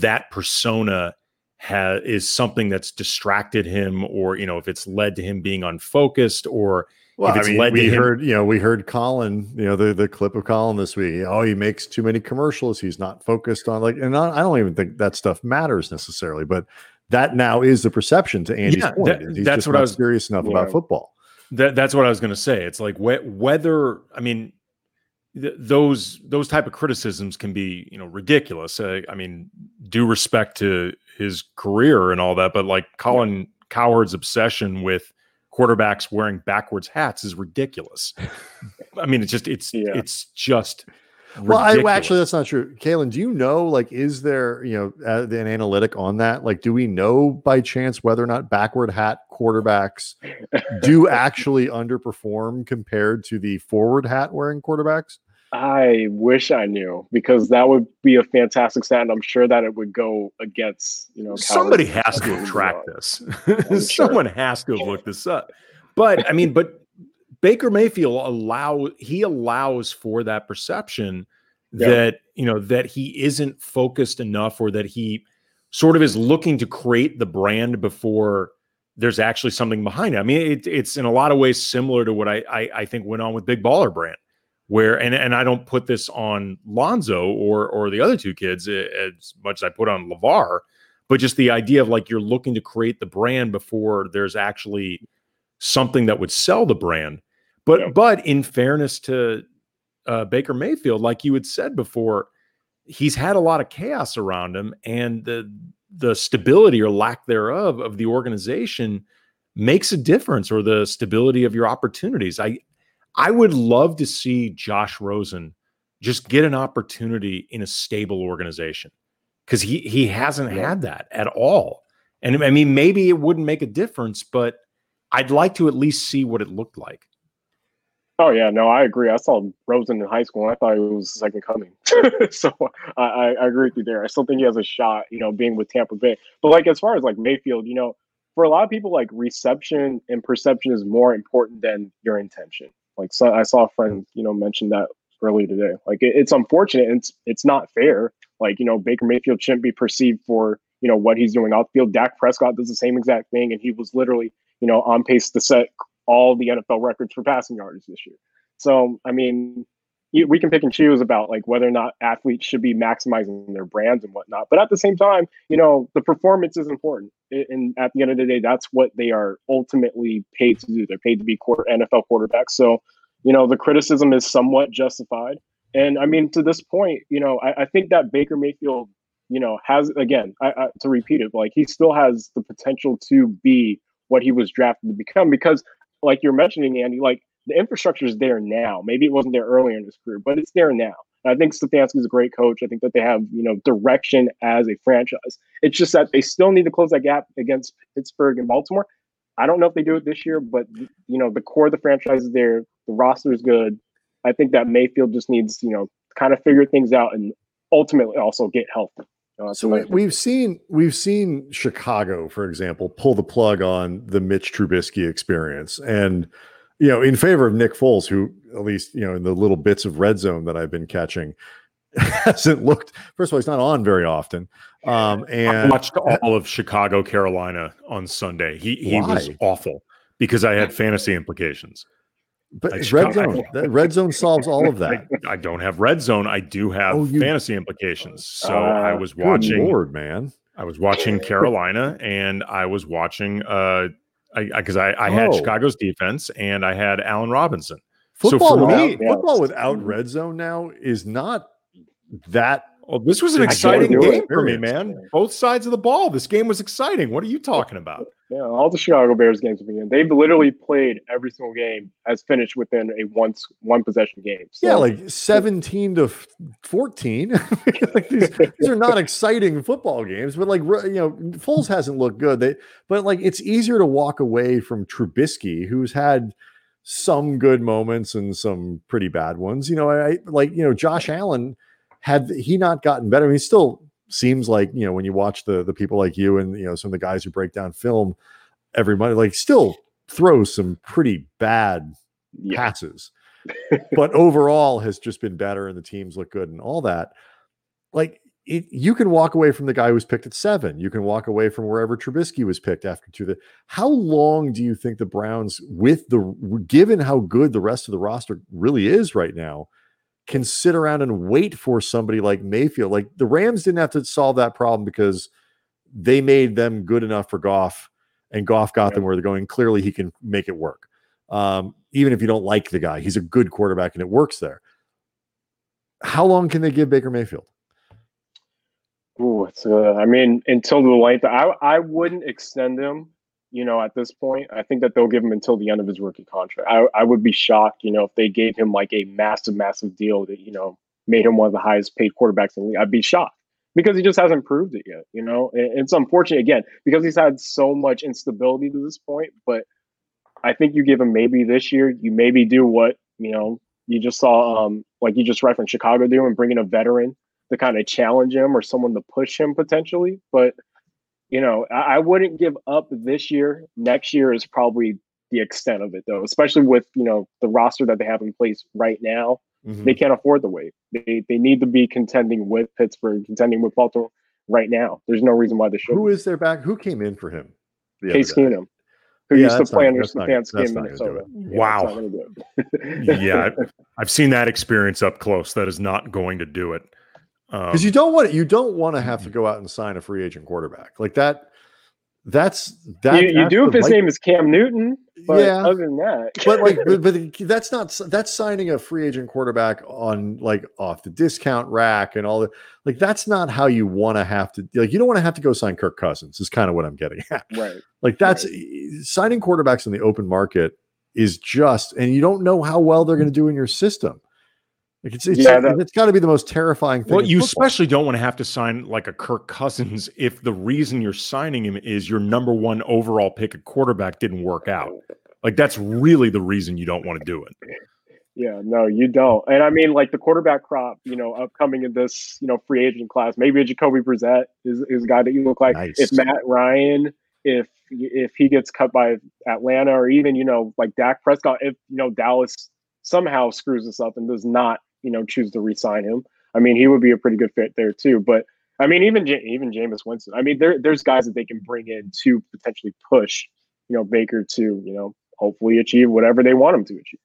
that persona has is something that's distracted him or you know if it's led to him being unfocused or well, if it's I mean, led we to him- heard, you know, we heard Colin, you know, the, the clip of Colin this week. Oh, he makes too many commercials. He's not focused on like, and I, I don't even think that stuff matters necessarily, but that now is the perception to Andy's yeah, point. That, that's what I was serious enough yeah. about football. That, that's what I was going to say. It's like wh- whether, I mean, those those type of criticisms can be you know ridiculous. Uh, I mean, due respect to his career and all that, but like Colin. Cowherd's obsession with quarterbacks wearing backwards hats is ridiculous. <laughs> I mean, it's just it's yeah. it's just. Well, I, actually, that's not true. Kaelen, do you know, like, is there, you know, uh, an analytic on that? Like, do we know by chance whether or not backward hat quarterbacks do <laughs> actually underperform compared to the forward hat wearing quarterbacks? I wish I knew because that would be a fantastic stat. And I'm sure that it would go against, you know, somebody has to track this. <laughs> Someone has to look this up. But I mean, but Baker Mayfield allow he allows for that perception yeah. that you know that he isn't focused enough or that he sort of is looking to create the brand before there's actually something behind it. I mean, it, it's in a lot of ways similar to what I, I I think went on with Big Baller Brand where and and I don't put this on Lonzo or or the other two kids eh, as much as I put on LaVar, but just the idea of like you're looking to create the brand before there's actually something that would sell the brand. But but in fairness to uh, Baker Mayfield, like you had said before, he's had a lot of chaos around him, and the the stability or lack thereof of the organization makes a difference, or the stability of your opportunities. I I would love to see Josh Rosen just get an opportunity in a stable organization because he he hasn't yeah. had that at all. And I mean, maybe it wouldn't make a difference, but I'd like to at least see what it looked like. Oh yeah, no, I agree. I saw Rosen in high school, and I thought it was the second coming. <laughs> so I, I, agree with you there. I still think he has a shot, you know, being with Tampa Bay. But like as far as like Mayfield, you know, for a lot of people, like reception and perception is more important than your intention. Like so, I saw a friend, you know, mention that earlier today. Like it, it's unfortunate. it's it's not fair. Like you know, Baker Mayfield shouldn't be perceived for you know what he's doing off field. Dak Prescott does the same exact thing, and he was literally you know on pace to set all the NFL records for passing yards this year. So, I mean, we can pick and choose about like whether or not athletes should be maximizing their brands and whatnot. But at the same time, you know, the performance is important. And at the end of the day, that's what they are ultimately paid to do. They're paid to be quarter NFL quarterbacks. So, you know, the criticism is somewhat justified. And I mean, to this point, you know, I, I think that Baker Mayfield, you know, has again I, I, to repeat it, like he still has the potential to be what he was drafted to become because like you're mentioning, Andy, like the infrastructure is there now. Maybe it wasn't there earlier in his career, but it's there now. And I think Stefanski is a great coach. I think that they have, you know, direction as a franchise. It's just that they still need to close that gap against Pittsburgh and Baltimore. I don't know if they do it this year, but you know, the core of the franchise is there. The roster is good. I think that Mayfield just needs, you know, kind of figure things out and ultimately also get healthy. Uh, so we, we've seen we've seen Chicago, for example, pull the plug on the Mitch Trubisky experience, and you know, in favor of Nick Foles, who at least you know in the little bits of red zone that I've been catching, <laughs> hasn't looked. First of all, he's not on very often. Um, and I watched all of Chicago, Carolina on Sunday. He he why? was awful because I had fantasy implications. But like red zone, red <laughs> zone solves all of that. I, I, don't have red zone. I do have oh, you, fantasy implications. So uh, I was watching. Lord, man, I was watching <laughs> Carolina, and I was watching uh, because I, I, I, had oh. Chicago's defense, and I had Allen Robinson. Football, so for me, football without red zone now is not that well, this was an exciting game for me, man. Both sides of the ball. This game was exciting. What are you talking about? Yeah, all the Chicago Bears games have been. They've literally played every single game as finished within a once one possession game. So, yeah, like seventeen to fourteen. <laughs> like these, these are not <laughs> exciting football games, but like you know, Foles hasn't looked good. They, but like it's easier to walk away from Trubisky, who's had some good moments and some pretty bad ones. You know, I like you know Josh Allen had he not gotten better, I mean, he still seems like you know when you watch the the people like you and you know some of the guys who break down film every month, like still throws some pretty bad yeah. passes, but overall has just been better and the teams look good and all that. Like it, you can walk away from the guy who was picked at seven. You can walk away from wherever Trubisky was picked after two. The, how long do you think the Browns, with the given how good the rest of the roster really is right now, can sit around and wait for somebody like Mayfield. Like the Rams didn't have to solve that problem because they made them good enough for Goff, and Goff got yeah. them where they're going. Clearly, he can make it work. Um, even if you don't like the guy, he's a good quarterback and it works there. How long can they give Baker Mayfield? Ooh, it's uh, I mean, until the length. I I wouldn't extend him you know, at this point, I think that they'll give him until the end of his rookie contract. I, I would be shocked, you know, if they gave him like a massive, massive deal that, you know, made him one of the highest paid quarterbacks in the league. I'd be shocked because he just hasn't proved it yet, you know. And it's unfortunate again because he's had so much instability to this point. But I think you give him maybe this year, you maybe do what, you know, you just saw um like you just referenced Chicago do and bringing a veteran to kind of challenge him or someone to push him potentially. But you know, I, I wouldn't give up this year. Next year is probably the extent of it, though, especially with you know the roster that they have in place right now. Mm-hmm. They can't afford the wait. They they need to be contending with Pittsburgh, contending with Baltimore right now. There's no reason why they should. Who is their back? Who came in for him? Case Keenum, who yeah, used to play under Stefanski in Minnesota. Yeah, wow. <laughs> yeah, I've seen that experience up close. That is not going to do it. Because um, you don't want you don't want to have to go out and sign a free agent quarterback like that. That's that. You, you do if his right. name is Cam Newton. But yeah. other than that, <laughs> but like, but, <laughs> but, that's not that's signing a free agent quarterback on like off the discount rack and all that. Like that's not how you want to have to. Like you don't want to have to go sign Kirk Cousins. Is kind of what I'm getting at. Right. <laughs> Like that's right. signing quarterbacks in the open market is just, and you don't know how well they're going to do in your system. Like it's it's, yeah, that, it's got to be the most terrifying thing. Well, you football. especially don't want to have to sign like a Kirk Cousins if the reason you're signing him is your number one overall pick at quarterback didn't work out. Like that's really the reason you don't want to do it. Yeah, no, you don't. And I mean, like the quarterback crop, you know, upcoming in this, you know, free agent class, maybe a Jacoby Brissett is, is a guy that you look like. Nice. If Matt Ryan, if if he gets cut by Atlanta, or even you know, like Dak Prescott, if you know Dallas somehow screws this up and does not you know choose to re-sign him. I mean, he would be a pretty good fit there too. But I mean, even even Jameis Winston. I mean, there there's guys that they can bring in to potentially push, you know, Baker to you know hopefully achieve whatever they want him to achieve.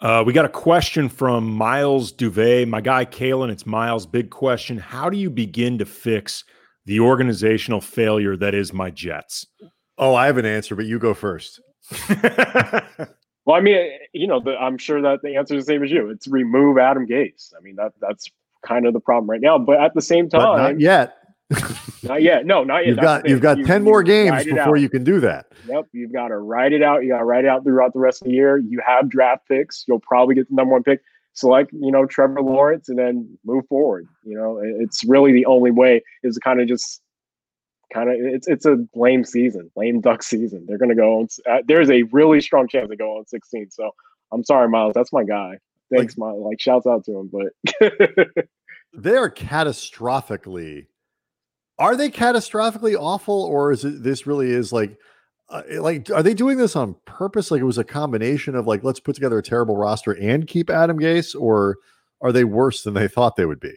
Uh, we got a question from Miles Duvet, my guy Kaelen. It's Miles. Big question: How do you begin to fix the organizational failure that is my Jets? Oh, I have an answer, but you go first. <laughs> Well, I mean, you know, the, I'm sure that the answer is the same as you. It's remove Adam Gase. I mean, that that's kind of the problem right now. But at the same time, but not yet. <laughs> not yet. No, not yet. You've got you've got you, ten more games before you can do that. Yep, you've got to write it out. You got to write it out throughout the rest of the year. You have draft picks. You'll probably get the number one pick. Select, you know, Trevor Lawrence, and then move forward. You know, it's really the only way is to kind of just kind of it's it's a lame season, lame duck season. They're going to go on. Uh, there's a really strong chance they go on 16. So I'm sorry, Miles. That's my guy. Thanks, like, Miles. Like shouts out to him, but <laughs> they are catastrophically. Are they catastrophically awful, or is it this really is like? Uh, like are they doing this on purpose like it was a combination of like let's put together a terrible roster and keep adam gase or are they worse than they thought they would be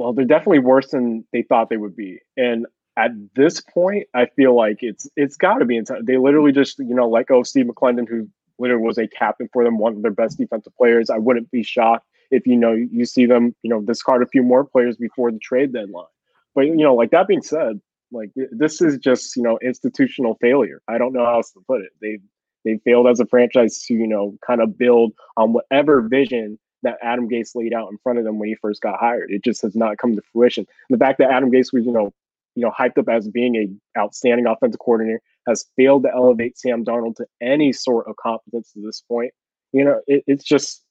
well, they're definitely worse than they thought they would be. And at this point, I feel like it's it's got to be inside. They literally just you know let go of Steve McLendon, who literally was a captain for them, one of their best defensive players. I wouldn't be shocked if you know you see them you know discard a few more players before the trade deadline. But you know, like that being said, like this is just you know institutional failure. I don't know how else to put it. They they failed as a franchise to you know kind of build on whatever vision that Adam Gase laid out in front of them when he first got hired. It just has not come to fruition. And the fact that Adam Gase was, you know, you know, hyped up as being a outstanding offensive coordinator has failed to elevate Sam Darnold to any sort of competence to this point. You know, it, it's just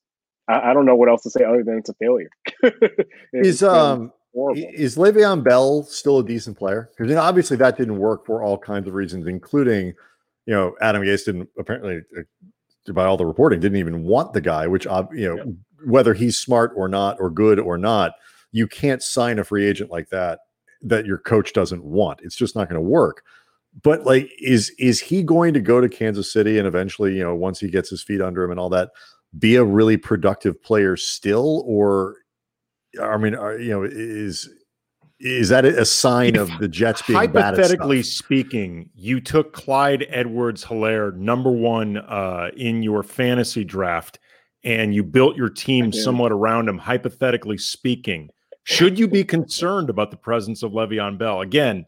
I, I, don't know what else to say other than it's a failure. <laughs> is um horrible. is Le'Veon Bell still a decent player? Because you know, obviously that didn't work for all kinds of reasons, including you know Adam Gase didn't apparently uh, by all the reporting, didn't even want the guy, which you know, yeah. whether he's smart or not, or good or not, you can't sign a free agent like that that your coach doesn't want. It's just not going to work. But like, is is he going to go to Kansas City and eventually, you know, once he gets his feet under him and all that, be a really productive player still, or I mean, are, you know, is is that a sign if, of the Jets being bad? hypothetically speaking? You took Clyde Edwards-Helaire number one uh, in your fantasy draft, and you built your team somewhat around him. Hypothetically speaking, should you be concerned about the presence of Le'Veon Bell? Again,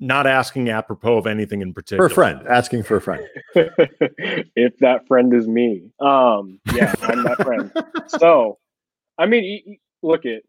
not asking apropos of anything in particular. For a friend, asking for a friend. <laughs> if that friend is me, um, yeah, I'm that friend. <laughs> So, I mean, look at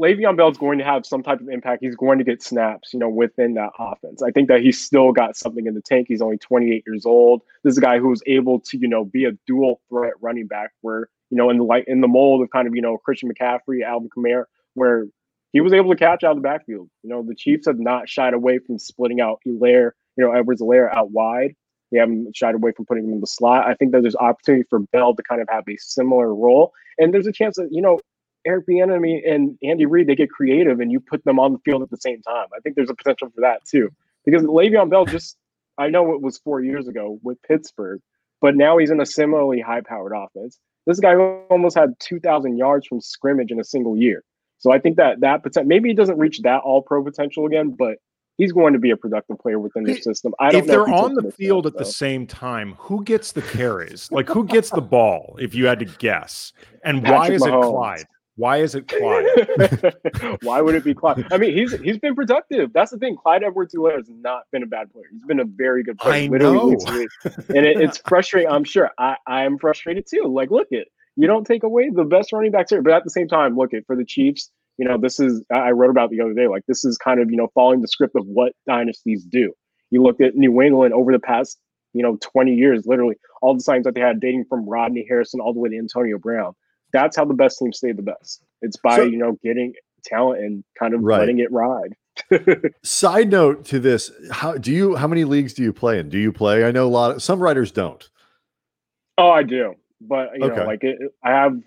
Le'Veon Bell's going to have some type of impact. He's going to get snaps, you know, within that offense. I think that he's still got something in the tank. He's only 28 years old. This is a guy who's able to, you know, be a dual threat running back where, you know, in the like in the mold of kind of, you know, Christian McCaffrey, Alvin Kamara, where he was able to catch out of the backfield. You know, the Chiefs have not shied away from splitting out Helaire, you know, Edwards-Helaire out wide. They haven't shied away from putting him in the slot. I think that there's opportunity for Bell to kind of have a similar role. And there's a chance that, you know, Eric Bieniemy and Andy Reid, they get creative and you put them on the field at the same time. I think there's a potential for that too. Because Le'Veon Bell just, I know it was four years ago with Pittsburgh, but now he's in a similarly high powered offense. This guy almost had 2,000 yards from scrimmage in a single year. So I think that that potential, maybe he doesn't reach that all pro potential again, but he's going to be a productive player within the system. I don't if they're on the field at the same time, who gets the carries? like who gets the ball? If you had to guess, and Patrick why is Mahomes. it Clyde? Why is it Clyde? <laughs> Why would it be Clyde? I mean, he's he's been productive. That's the thing. Clyde Edwards-Helaire has not been a bad player. He's been a very good player. I know. and it, it's frustrating. I'm sure I I am frustrated too. Like, look it, you don't take away the best running backs here, but at the same time, look it for the Chiefs. You know, this is I wrote about the other day. Like, this is kind of you know following the script of what dynasties do. You look at New England over the past you know 20 years, literally all the signs that they had dating from Rodney Harrison all the way to Antonio Brown that's how the best teams stay the best. It's by, so, you know, getting talent and kind of right. letting it ride. <laughs> Side note to this, how do you how many leagues do you play in? Do you play? I know a lot of some writers don't. Oh, I do. But you okay. know, like it, I have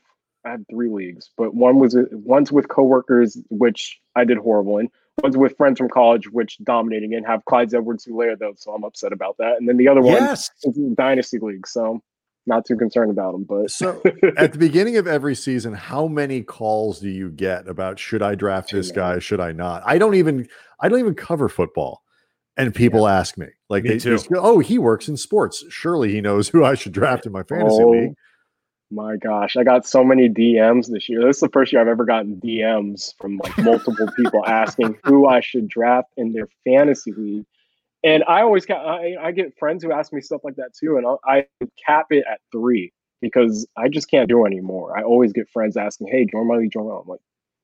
I have three leagues, but one was one's with coworkers, which I did horrible in. One's with friends from college, which dominating and Have Clyde's Edwards-Helaire though, so I'm upset about that. And then the other one yes. is Dynasty League. So not too concerned about them. But so <laughs> at the beginning of every season, how many calls do you get about should I draft this guy? Should I not? I don't even I don't even cover football. And people yeah. ask me, like, me they, they oh, he works in sports. Surely he knows who I should draft in my fantasy oh, league. My gosh, I got so many DMs this year. This is the first year I've ever gotten DMs from like multiple people <laughs> asking who I should draft in their fantasy league. And I always got I, I, get friends who ask me stuff like that too, and I'll, I cap it at three because I just can't do anymore. I always get friends asking, "Hey, join my league, join my." I'm like,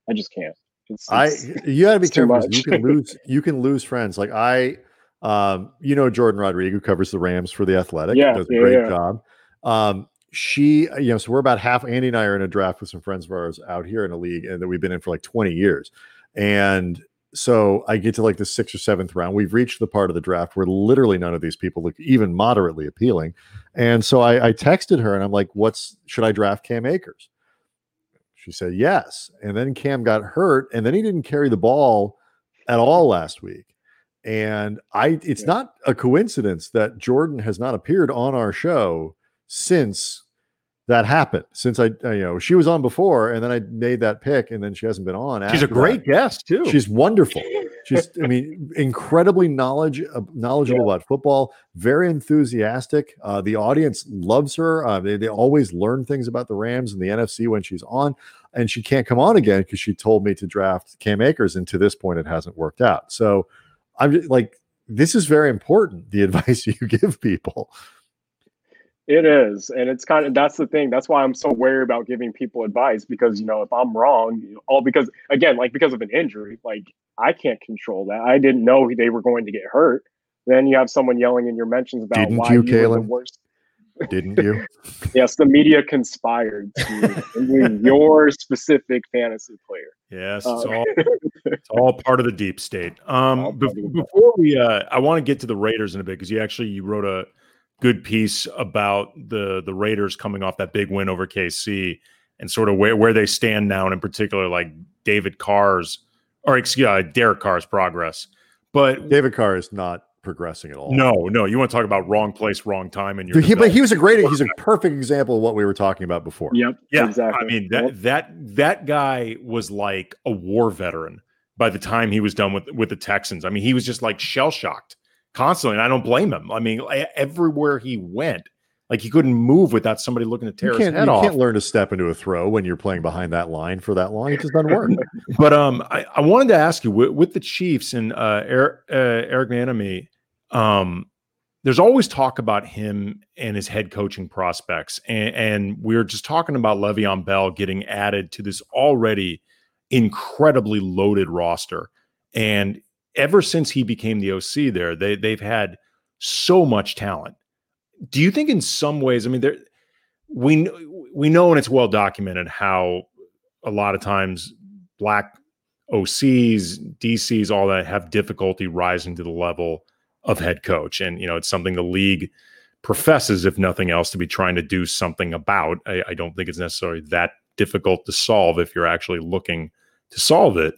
I just can't. It's, I you got to be careful. You can lose. You can lose friends. Like I, um, you know, Jourdan Rodriguez who covers the Rams for the Athletic. Yeah, does a yeah, great yeah. job. Um, she, you know, so we're about half. Andy and I are in a draft with some friends of ours out here in a league, and that we've been in for like 20 years. And so I get to like the sixth or seventh round. We've reached the part of the draft where literally none of these people look even moderately appealing. And so I, I texted her and I'm like, what's should I draft Cam Akers? She said yes. And then Cam got hurt and then he didn't carry the ball at all last week. And I it's yeah. not a coincidence that Jourdan has not appeared on our show since that happened since I, you know, she was on before and then I made that pick and then she hasn't been on. She's a great that. guest too. She's wonderful. <laughs> She's, I mean, incredibly knowledge, uh, knowledgeable yeah. about football, very enthusiastic. Uh, the audience loves her. Uh, they, they always learn things about the Rams and the NFC when she's on. And she can't come on again because she told me to draft Cam Akers. And to this point, it hasn't worked out. So I'm just, like, this is very important, the <laughs> advice you give people. It is, and it's kind of that's the thing. That's why I'm so wary about giving people advice because you know if I'm wrong, all because again, like because of an injury, like I can't control that. I didn't know they were going to get hurt. Then you have someone yelling in your mentions about Didn't why you, you were the worst. Didn't you? <laughs> yes, the media conspired to your specific fantasy player. Yes, it's, uh, all, <laughs> it's all part of the deep state. Um, before we, uh, I want to get to the Raiders in a bit because you actually you wrote a good piece about the the Raiders coming off that big win over KC and sort of where, where they stand now, and in particular, like David Carr's or excuse uh, Derek Carr's progress. But David Carr is not progressing at all. No, no. You want to talk about wrong place, wrong time, and he, but he was a great. He's a perfect example of what we were talking about before. Yep. Yeah. Exactly. I mean that yep. that that guy was like a war veteran by the time he was done with with the Texans. I mean, he was just like shell shocked constantly, and I don't blame him. I mean, everywhere he went, like he couldn't move without somebody looking to tear you his head you off. You can't learn to step into a throw when you're playing behind that line for that long. It just doesn't work. <laughs> but um, I, I, wanted to ask you with, with the Chiefs and uh, Eric, uh, Eric Bieniemy, um, there's always talk about him and his head coaching prospects, and, and we are just talking about Le'Veon Bell getting added to this already incredibly loaded roster, and ever since he became the OC there, they they've had so much talent. Do you think in some ways, I mean, there we we know and it's well documented how a lot of times black OCs, DCs, all that have difficulty rising to the level of head coach. And, you know, it's something the league professes, if nothing else, to be trying to do something about. I, I don't think it's necessarily that difficult to solve if you're actually looking to solve it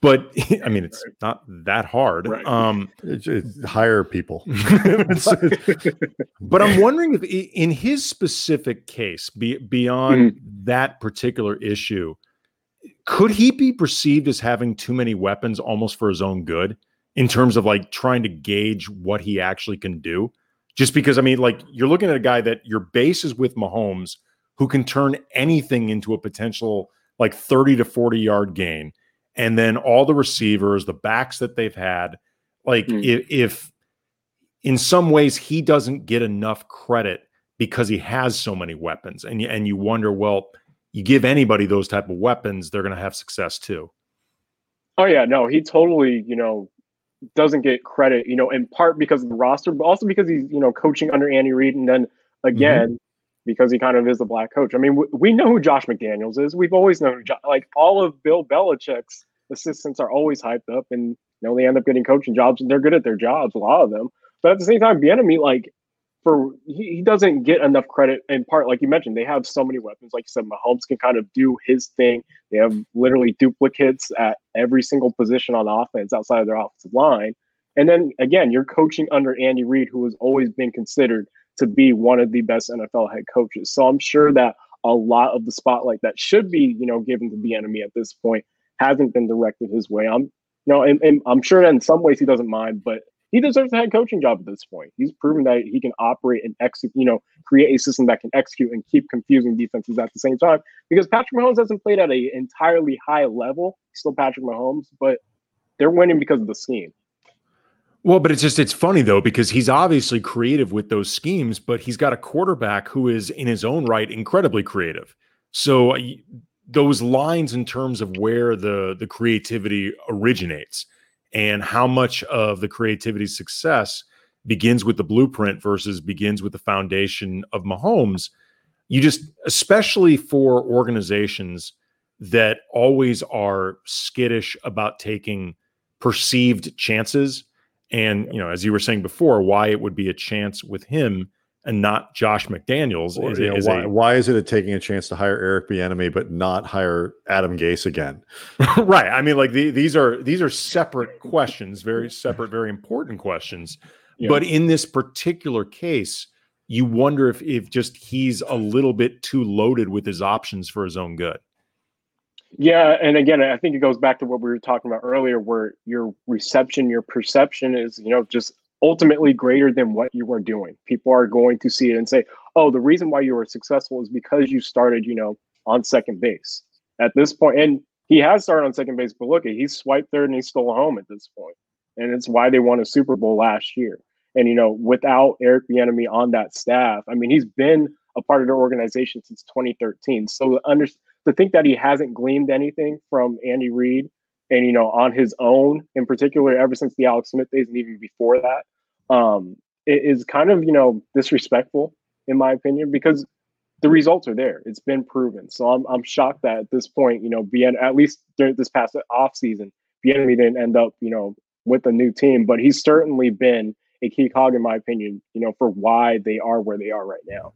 but <laughs> I mean, it's right. not that hard. Right. Um, it's, it's hire people. <laughs> <laughs> but I'm wondering if, in his specific case, be, beyond mm-hmm. that particular issue, could he be perceived as having too many weapons almost for his own good in terms of like trying to gauge what he actually can do? Just because, I mean, like you're looking at a guy that your base is with Mahomes, who can turn anything into a potential like 30 to 40 yard gain. And then all the receivers, the backs that they've had, like mm. if, if in some ways he doesn't get enough credit because he has so many weapons. And you, and you wonder, well, you give anybody those type of weapons, they're going to have success too. Oh yeah, no, he totally, you know, doesn't get credit, you know, in part because of the roster, but also because he's, you know, coaching under Andy Reid, and then mm-hmm. again. Because he kind of is a black coach. I mean, we, we know who Josh McDaniels is. We've always known, jo- like all of Bill Belichick's assistants are always hyped up, and you know they end up getting coaching jobs, and they're good at their jobs, a lot of them. But at the same time, Bieniemy, like for he, he doesn't get enough credit in part, like you mentioned, they have so many weapons. Like you said, Mahomes can kind of do his thing. They have literally duplicates at every single position on offense outside of their offensive line. And then again, you're coaching under Andy Reid, who has always been considered to be one of the best NFL head coaches. So I'm sure that a lot of the spotlight that should be, you know, given to Bieniemy at this point hasn't been directed his way. I'm, you know, and, and I'm sure in some ways he doesn't mind, but he deserves a head coaching job at this point. He's proven that he can operate and execute, you know, create a system that can execute and keep confusing defenses at the same time. Because Patrick Mahomes hasn't played at an entirely high level. Still Patrick Mahomes, but they're winning because of the scheme. Well, but it's just it's funny though because he's obviously creative with those schemes, but he's got a quarterback who is in his own right incredibly creative. So uh, those lines in terms of where the the creativity originates and how much of the creativity success begins with the blueprint versus begins with the foundation of Mahomes. You just, especially for organizations that always are skittish about taking perceived chances. And, you know, as you were saying before, why it would be a chance with him and not Josh McDaniels. Or, is, know, is why, a, why, is it taking a chance to hire Eric Bieniemy but not hire Adam Gase again? <laughs> right. I mean, like the, these are these are separate questions, very separate, very important questions. Yeah. But in this particular case, you wonder if if just he's a little bit too loaded with his options for his own good. Yeah, and again, I think it goes back to what we were talking about earlier, where your reception, your perception is, you know, just ultimately greater than what you were doing. People are going to see it and say, "Oh, the reason why you were successful is because you started, you know, on second base." At this point, and he has started on second base, but look, he's swiped third and he stole home at this point, and it's why they won a Super Bowl last year. And you know, without Eric Bieniemy on that staff, I mean, he's been a part of the organization since 2013. So under, to think that he hasn't gleaned anything from Andy Reid and you know on his own in particular ever since the alex smith days and even before that um it is kind of you know disrespectful in my opinion because the results are there. It's been proven. So i'm, I'm shocked that at this point you know being at least during this past off season Bieniemy didn't end up you know with a new team. But he's certainly been a key cog in my opinion you know for why they are where they are right now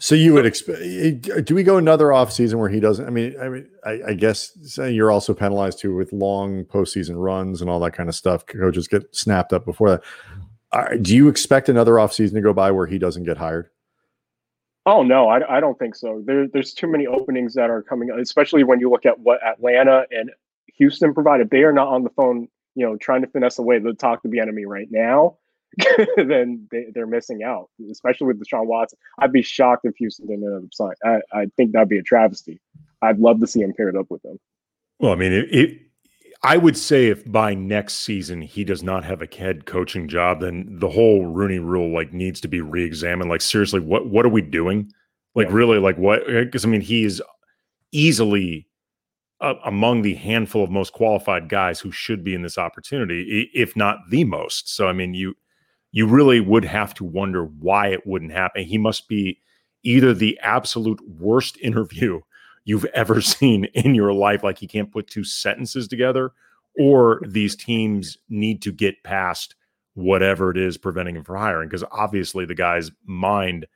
so you would expect? Eh, do we go another off season where he doesn't? I mean, I mean, I, I guess you're also penalized too with long postseason runs and all that kind of stuff. Coaches get snapped up before that. Do you expect another off season to go by where he doesn't get hired? Oh no, I, I don't think so. There, there's too many openings that are coming, especially when you look at what Atlanta and Houston provide. If they are not on the phone, you know, trying to finesse away the talk to Bieniemy right now, <laughs> then they, they're missing out, especially with Deshaun Watson. I'd be shocked if Houston didn't end up signing. I, I think that'd be a travesty. I'd love to see him paired up with them. Well, I mean, it, it, I would say if by next season he does not have a head coaching job, then the whole Rooney Rule like needs to be reexamined. Like seriously, what what are we doing? Like yeah. really, like what? Because I mean, he's easily uh, among the handful of most qualified guys who should be in this opportunity, if not the most. So I mean, you you really would have to wonder why it wouldn't happen. He must be either the absolute worst <laughs> interview you've ever seen in your life, like he can't put two sentences together, or these teams need to get past whatever it is preventing him from hiring. Because obviously, the guy's mind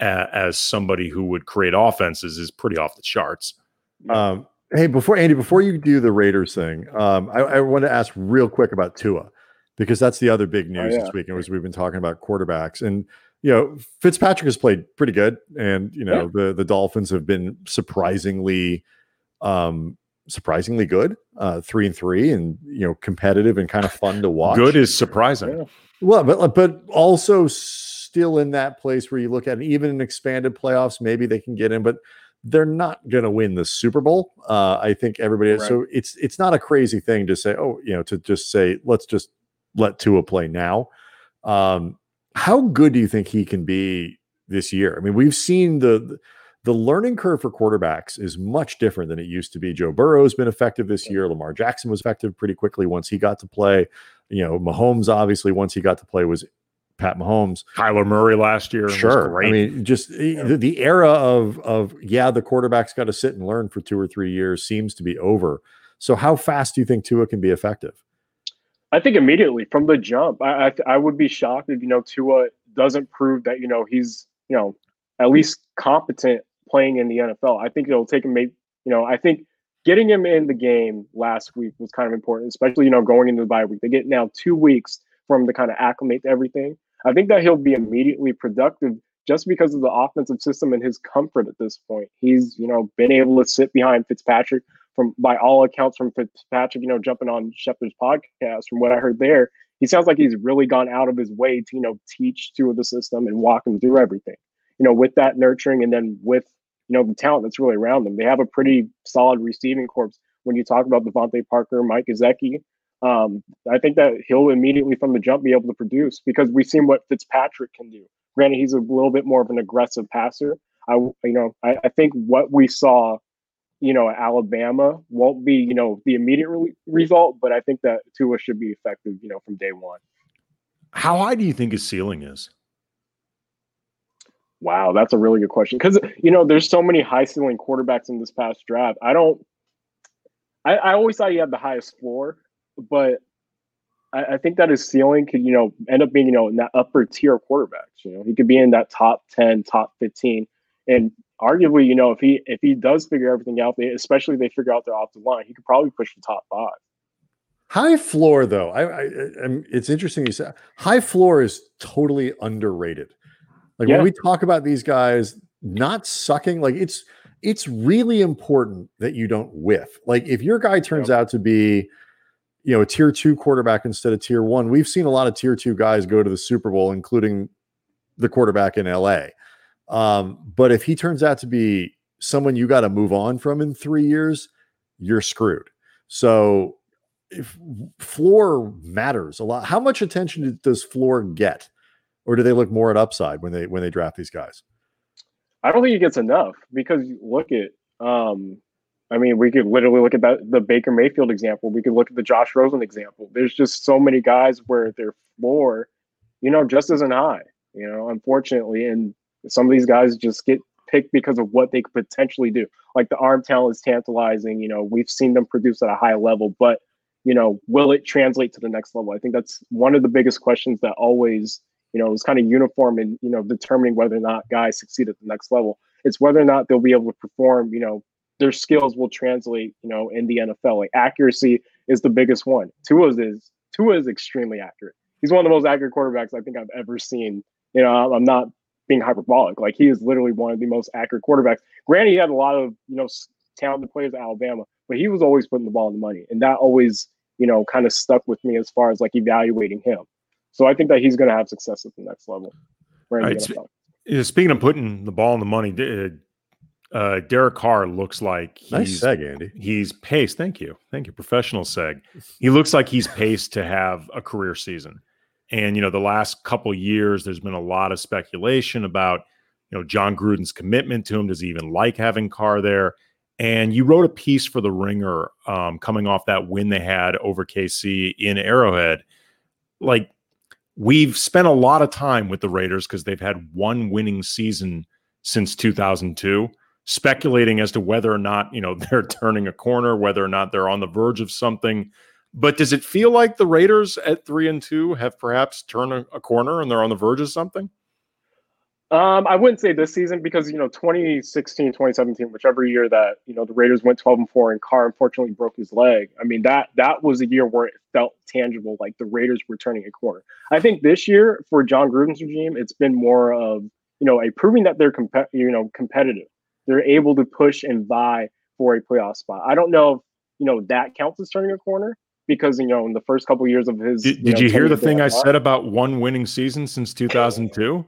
uh, as somebody who would create offenses is pretty off the charts. Um, hey, before Andy, before you do the Raiders thing, um, I, I want to ask real quick about Tua because that's the other big oh, news oh, yeah. this week. And was we've been talking about quarterbacks, and you know Fitzpatrick has played pretty good, and you know yeah. the the Dolphins have been surprisingly, um, surprisingly good, uh, three and three, and you know competitive and kind of fun to <laughs> watch. Good is surprising. Yeah. Well, but but also still in that place where you look at it, even in expanded playoffs, maybe they can get in, but they're not going to win the Super Bowl. Uh, I think everybody. Right. So it's it's not a crazy thing to say. Oh, you know, to just say let's just let Tua play now. Um, how good do you think he can be this year? I mean, we've seen the the learning curve for quarterbacks is much different than it used to be. Joe Burrow's been effective this year. Lamar Jackson was effective pretty quickly once he got to play. You know, Mahomes obviously once he got to play was Pat Mahomes, Kyler Murray last year. Sure, I mean, just yeah. the, the, era of of yeah, the quarterback's got to sit and learn for two or three years seems to be over. So, how fast do you think Tua can be effective? I think immediately from the jump. I I, I would be shocked if you know Tua doesn't prove that you know he's you know at least competent playing in the NFL. I think it'll take him. Maybe you know I think getting him in the game last week was kind of important, especially you know going into the bye week. They get now two weeks for him to kind of acclimate to everything. I think that he'll be immediately productive just because of the offensive system and his comfort at this point. He's, you know, been able to sit behind Fitzpatrick from by all accounts from Fitzpatrick, you know, jumping on Schefter's podcast, from what I heard there, he sounds like he's really gone out of his way to, you know, teach to the system and walk him through everything. You know, with that nurturing and then with, you know, the talent that's really around them. They have a pretty solid receiving corps. When you talk about DeVante Parker, Mike Gesicki, um, I think that he'll immediately from the jump be able to produce because we've seen what Fitzpatrick can do. Granted, he's a little bit more of an aggressive passer. I, you know, I, I think what we saw, you know, Alabama won't be, you know, the immediate re- result, but I think that Tua should be effective, you know, from day one. How high do you think his ceiling is? Wow, that's a really good question because you know there's so many high ceiling quarterbacks in this past draft. I don't. I, I always thought he had the highest floor, but I, I, think that his ceiling could, you know, end up being, you know, in that upper tier quarterbacks. You know, he could be in that top 10, top 15. And arguably, you know, if he if he does figure everything out, they, especially they figure out their offensive line, he could probably push the top five. High floor, though, I, I, I um, it's interesting you said high floor is totally underrated. Like yeah. when we talk about these guys not sucking, like it's it's really important that you don't whiff. Like if your guy turns out to be you know, a tier two quarterback instead of tier one. We've seen a lot of tier two guys go to the Super Bowl, including the quarterback in LA. Um, but if he turns out to be someone you got to move on from in three years, you're screwed. So if floor matters a lot, how much attention does floor get? Or do they look more at upside when they when they draft these guys? I don't think he gets enough because look at um I mean, we could literally look at that the Baker Mayfield example. We could look at the Josh Rosen example. There's just so many guys where their floor, you know, just isn't high. You know, unfortunately, and some of these guys just get picked because of what they could potentially do. Like the arm talent is tantalizing. You know, we've seen them produce at a high level, but you know, will it translate to the next level? I think that's one of the biggest questions that always, you know, is kind of uniform in you know determining whether or not guys succeed at the next level. It's whether or not they'll be able to perform, you know, their skills will translate, you know, in the NFL. Like accuracy is the biggest one. Tua's is Tua is extremely accurate. He's one of the most accurate quarterbacks I think I've ever seen. You know, I'm not being hyperbolic. Like he is literally one of the most accurate quarterbacks. Granted, he had a lot of you know talented players at Alabama, but he was always putting the ball in the money, and that always you know kind of stuck with me as far as like evaluating him. So I think that he's going to have success at the next level. Right. Speaking of putting the ball in the money, uh, Derek Carr looks like he's nice seg, Andy. He's paced. Thank you, thank you, professional seg. He looks like he's paced to have a career season. And you know, the last couple years, there's been a lot of speculation about you know Jon Gruden's commitment to him. Does he even like having Carr there? And you wrote a piece for the Ringer um, coming off that win they had over KC in Arrowhead. Like we've spent a lot of time with the Raiders because they've had one winning season since 2002 speculating as to whether or not you know <laughs> they're turning a corner, whether or not they're on the verge of something. But does it feel like the Raiders at three and two have perhaps turned a, a corner and they're on the verge of something? Um, I wouldn't say this season because you know 2016, 2017, whichever year that you know the Raiders went 12 and four and Carr unfortunately broke his leg. I mean that that was a year where it felt tangible, like the Raiders were turning a corner. I think this year for Jon Gruden's regime, it's been more of you know a proving that they're comp- you know competitive they're able to push and vie for a playoff spot. I don't know if you know that counts as turning a corner because you know in the first couple years of his. Did you, did know, you hear the thing I said about one winning season since 2002?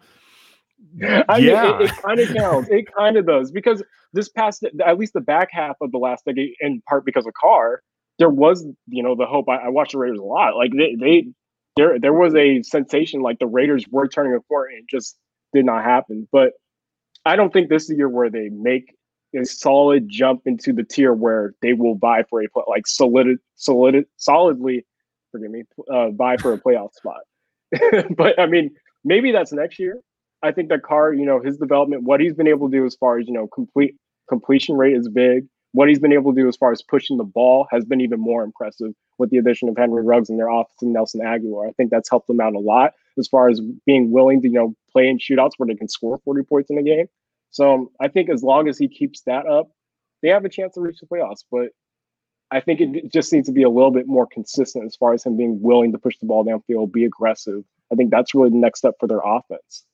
<laughs> I yeah, mean, it, it kind of counts. It kind of does because this past at least the back half of the last decade, in part because of Carr, there was you know the hope. I, I watched the Raiders a lot. Like they, they there there was a sensation like the Raiders were turning a corner and it just did not happen. But I don't think this is a year where they make a solid jump into the tier where they will buy for a like solid solid solidly forgive me uh, buy for a playoff spot. <laughs> but I mean, maybe that's next year. I think that Carr, you know, his development, what he's been able to do as far as you know, complete completion rate is big. What he's been able to do as far as pushing the ball has been even more impressive with the addition of Henry Ruggs and their offense and Nelson Agholor. I think that's helped them out a lot as far as being willing to, you know, play in shootouts where they can score 40 points in a game. So um, I think as long as he keeps that up, they have a chance to reach the playoffs. But I think it just needs to be a little bit more consistent as far as him being willing to push the ball downfield, be aggressive. I think that's really the next step for their offense.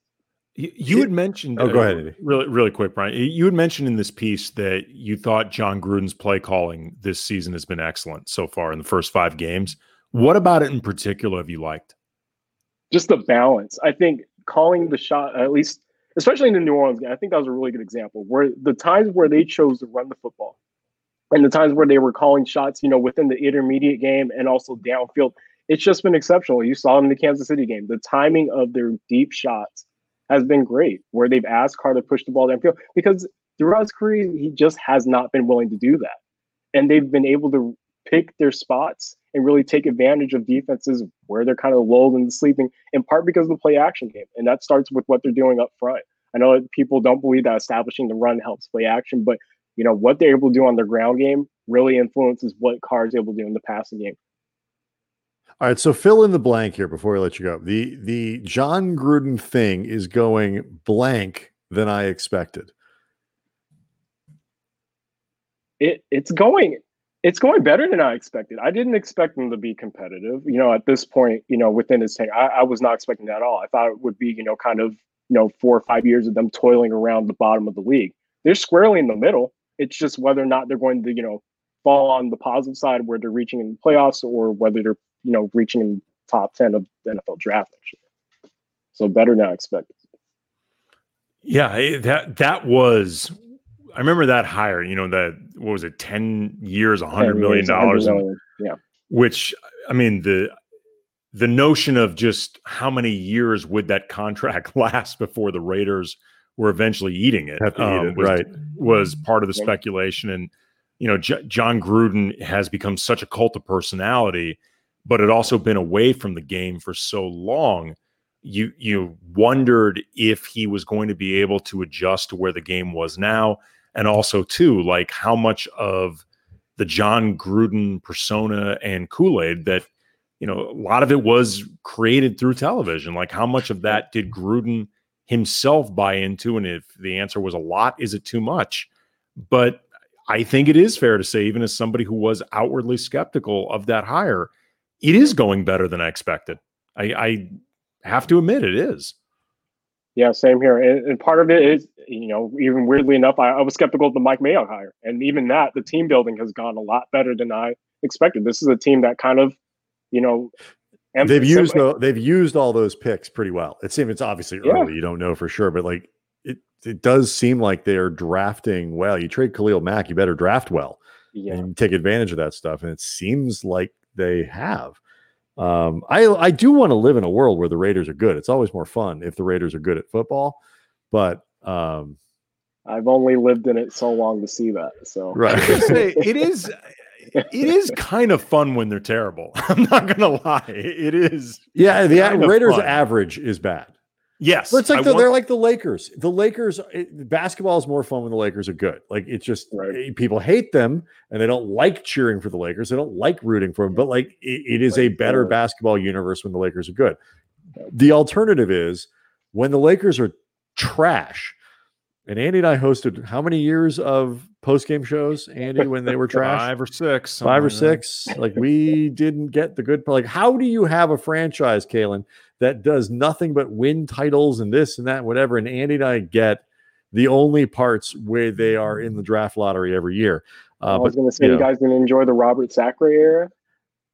You, had mentioned. Oh, go ahead. Really, really quick, Brian. You had mentioned in this piece that you thought Jon Gruden's play calling this season has been excellent so far in the first five games. What about it in particular have you liked? Just the balance. I think calling the shot, at least, especially in the New Orleans game, I think that was a really good example where the times where they chose to run the football and the times where they were calling shots, you know, within the intermediate game and also downfield, it's just been exceptional. You saw in the Kansas City game, the timing of their deep shots has been great, where they've asked Carr to push the ball downfield because throughout his career, he just has not been willing to do that. And they've been able to pick their spots and really take advantage of defenses where they're kind of lulled and sleeping, in part because of the play action game. And that starts with what they're doing up front. I know that people don't believe that establishing the run helps play action, but you know what they're able to do on their ground game really influences what Carr is able to do in the passing game. All right, so fill in the blank here before we let you go. The the Jon Gruden thing is going blank than I expected. It it's going it's going better than I expected. I didn't expect them to be competitive. You know, at this point, you know, within his tenure, I, I was not expecting that at all. I thought it would be, you know, kind of, you know, four or five years of them toiling around the bottom of the league. They're squarely in the middle. It's just whether or not they're going to, you know, fall on the positive side where they're reaching in the playoffs or whether they're you know, reaching in top 10 of the NFL draft year. So better now expected. Yeah, eh, that that was I remember that hire, you know, that what was it, 10 years, 100 million dollars. Yeah. Which I mean, the the notion of just how many years would that contract <laughs> last before the Raiders were eventually eating it, um, it was, right. was part of the speculation. And you know J- Jon Gruden has become such a cult of personality but had also been away from the game for so long. You you wondered if he was going to be able to adjust to where the game was now and also too like how much of the Jon Gruden persona and Kool-Aid that you know a lot of it was created through television like how much of that did Gruden himself buy into and if the answer was a lot is it too much but I think it is fair to say even as somebody who was outwardly skeptical of that hire it is going better than I expected. I, I have to admit it is. Yeah, same here. And, and, part of it is, you know, even weirdly enough, I, I was skeptical of the Mike Mayock hire, and even that, the team building has gone a lot better than I expected. This is a team that kind of, you know, they've used the, they've used all those picks pretty well. It seems it's obviously early; yeah. you don't know for sure, but like it, it does seem like they are drafting well. You trade Khalil Mack, you better draft well yeah. and take advantage of that stuff. And it seems like they have. Um, I I do want to live in a world where the Raiders are good. It's always more fun if the Raiders are good at football, but um, I've only lived in it so long to see that. So right, say, <laughs> it is it is kind of fun when they're terrible. <laughs> I'm not gonna lie, it is. Yeah, the Raiders average is bad. Yes, but it's like the, want... they're like the Lakers. The Lakers it, basketball is more fun when the Lakers are good. Like it's just right. Eh, people hate them and they don't like cheering for the Lakers. They don't like rooting for them. But like it, it is a better basketball universe when the Lakers are good. The alternative is when the Lakers are trash. And Andy and I hosted how many years of post game shows, <laughs> Andy, when they were trash? Five or six. Five or six. Like we <laughs> didn't get the good. Like, how do you have a franchise, Kaelen, that does nothing but win titles and this and that, and whatever. And Andy and I get the only parts where they are in the draft lottery every year. Uh, I was going to say, you, you know, guys going to enjoy the Robert Sacre era.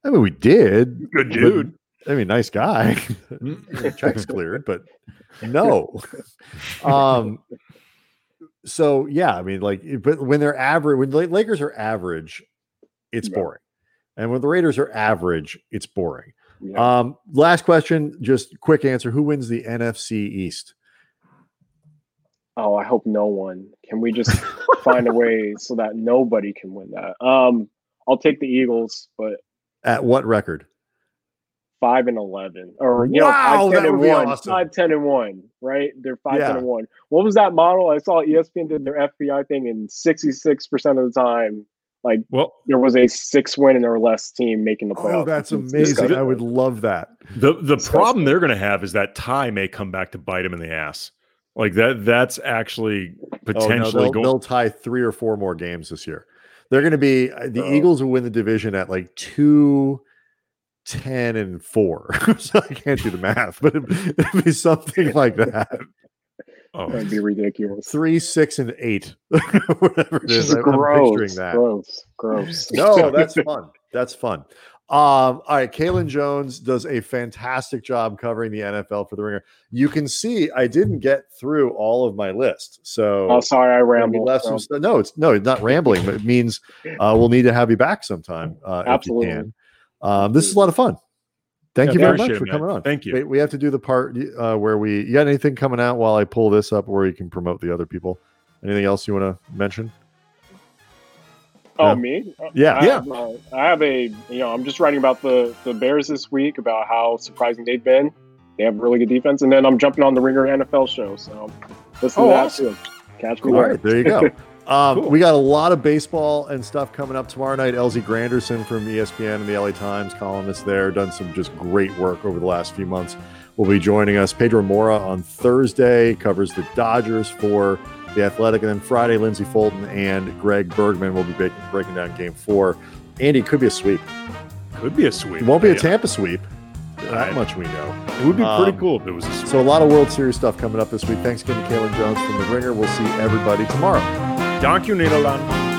I mean, we did. Good dude. But, I mean, nice guy. <laughs> Checks cleared, but no. um, so yeah, I mean, like, but when they're average, when the Lakers are average, it's Yeah. boring, and when the Raiders are average, it's boring. Yeah. Um, last question, just quick answer: Who wins the NFC East? oh, I hope no one. Can we just <laughs> find a way so that nobody can win that? Um, I'll take the Eagles, but At what record? Five and eleven, or you know, five, 10 and one, awesome. five, 10 and one, right? They're five, 10 and one. What was that model? I saw ESPN did their FPI thing, and sixty-six percent of the time, like Well, there was a six win or less team making the playoffs. Oh, that's It's amazing! disgusting. I would love that. the the Disgusting. problem they're going to have is that tie may come back to bite them in the ass. Like that. That's actually Oh, no, potentially they'll, going. they'll tie three or four more games this year. They're going to be uh, the Oh. Eagles will win the division at like two, 10 and four. <laughs> so I can't do the math, but it'd, it'd be something like <laughs> that. Oh, That'd be ridiculous. Three, six, and eight, <laughs> whatever it It's is. just I'm, gross, I'm picturing that. gross, gross. No, that's fun. That's fun. Um, all right, Kaelen Jones does a fantastic job covering the NFL for the Ringer. You can see I didn't get through all of my list, so Oh, sorry, I Yeah, we rambled. left so- some stuff. No, it's no, it's not rambling, but it means uh, we'll need to have you back sometime uh, Absolutely. If you can. Um, this is a lot of fun. Thank Yeah, you very much it, for man. coming on. Thank you. Wait, we have to do the part uh, where we. You got anything coming out while I pull this up, where you can promote the other people? Anything else you want to mention? Oh, Yeah. me? Yeah. I Yeah. Have, uh, I have a, you know, I'm just writing about the the Bears this week about how surprising they've been. They have really good defense, and then I'm jumping on the Ringer NFL show. So listen Oh, to that awesome. too. Catch me All there. right, there you go. <laughs> Um, Cool. We got a lot of baseball and stuff coming up tomorrow night. LZ Granderson from ESPN and the LA Times, columnist there, done some just great work over the last few months. Will be joining us. Pedro Moura on Thursday covers the Dodgers for the Athletic, and then Friday, Lindsey Fulton and Greg Bergman will be breaking, breaking down Game Four. Andy it could be a sweep. could be a sweep. It won't be a Tampa sweep. That Right. much we know. It would be pretty Um, cool if it was a sweep. So a lot of World Series stuff coming up this week. Thanks again to Kaelen Jones from the Ringer. We'll see everybody tomorrow. Dank je Nederland.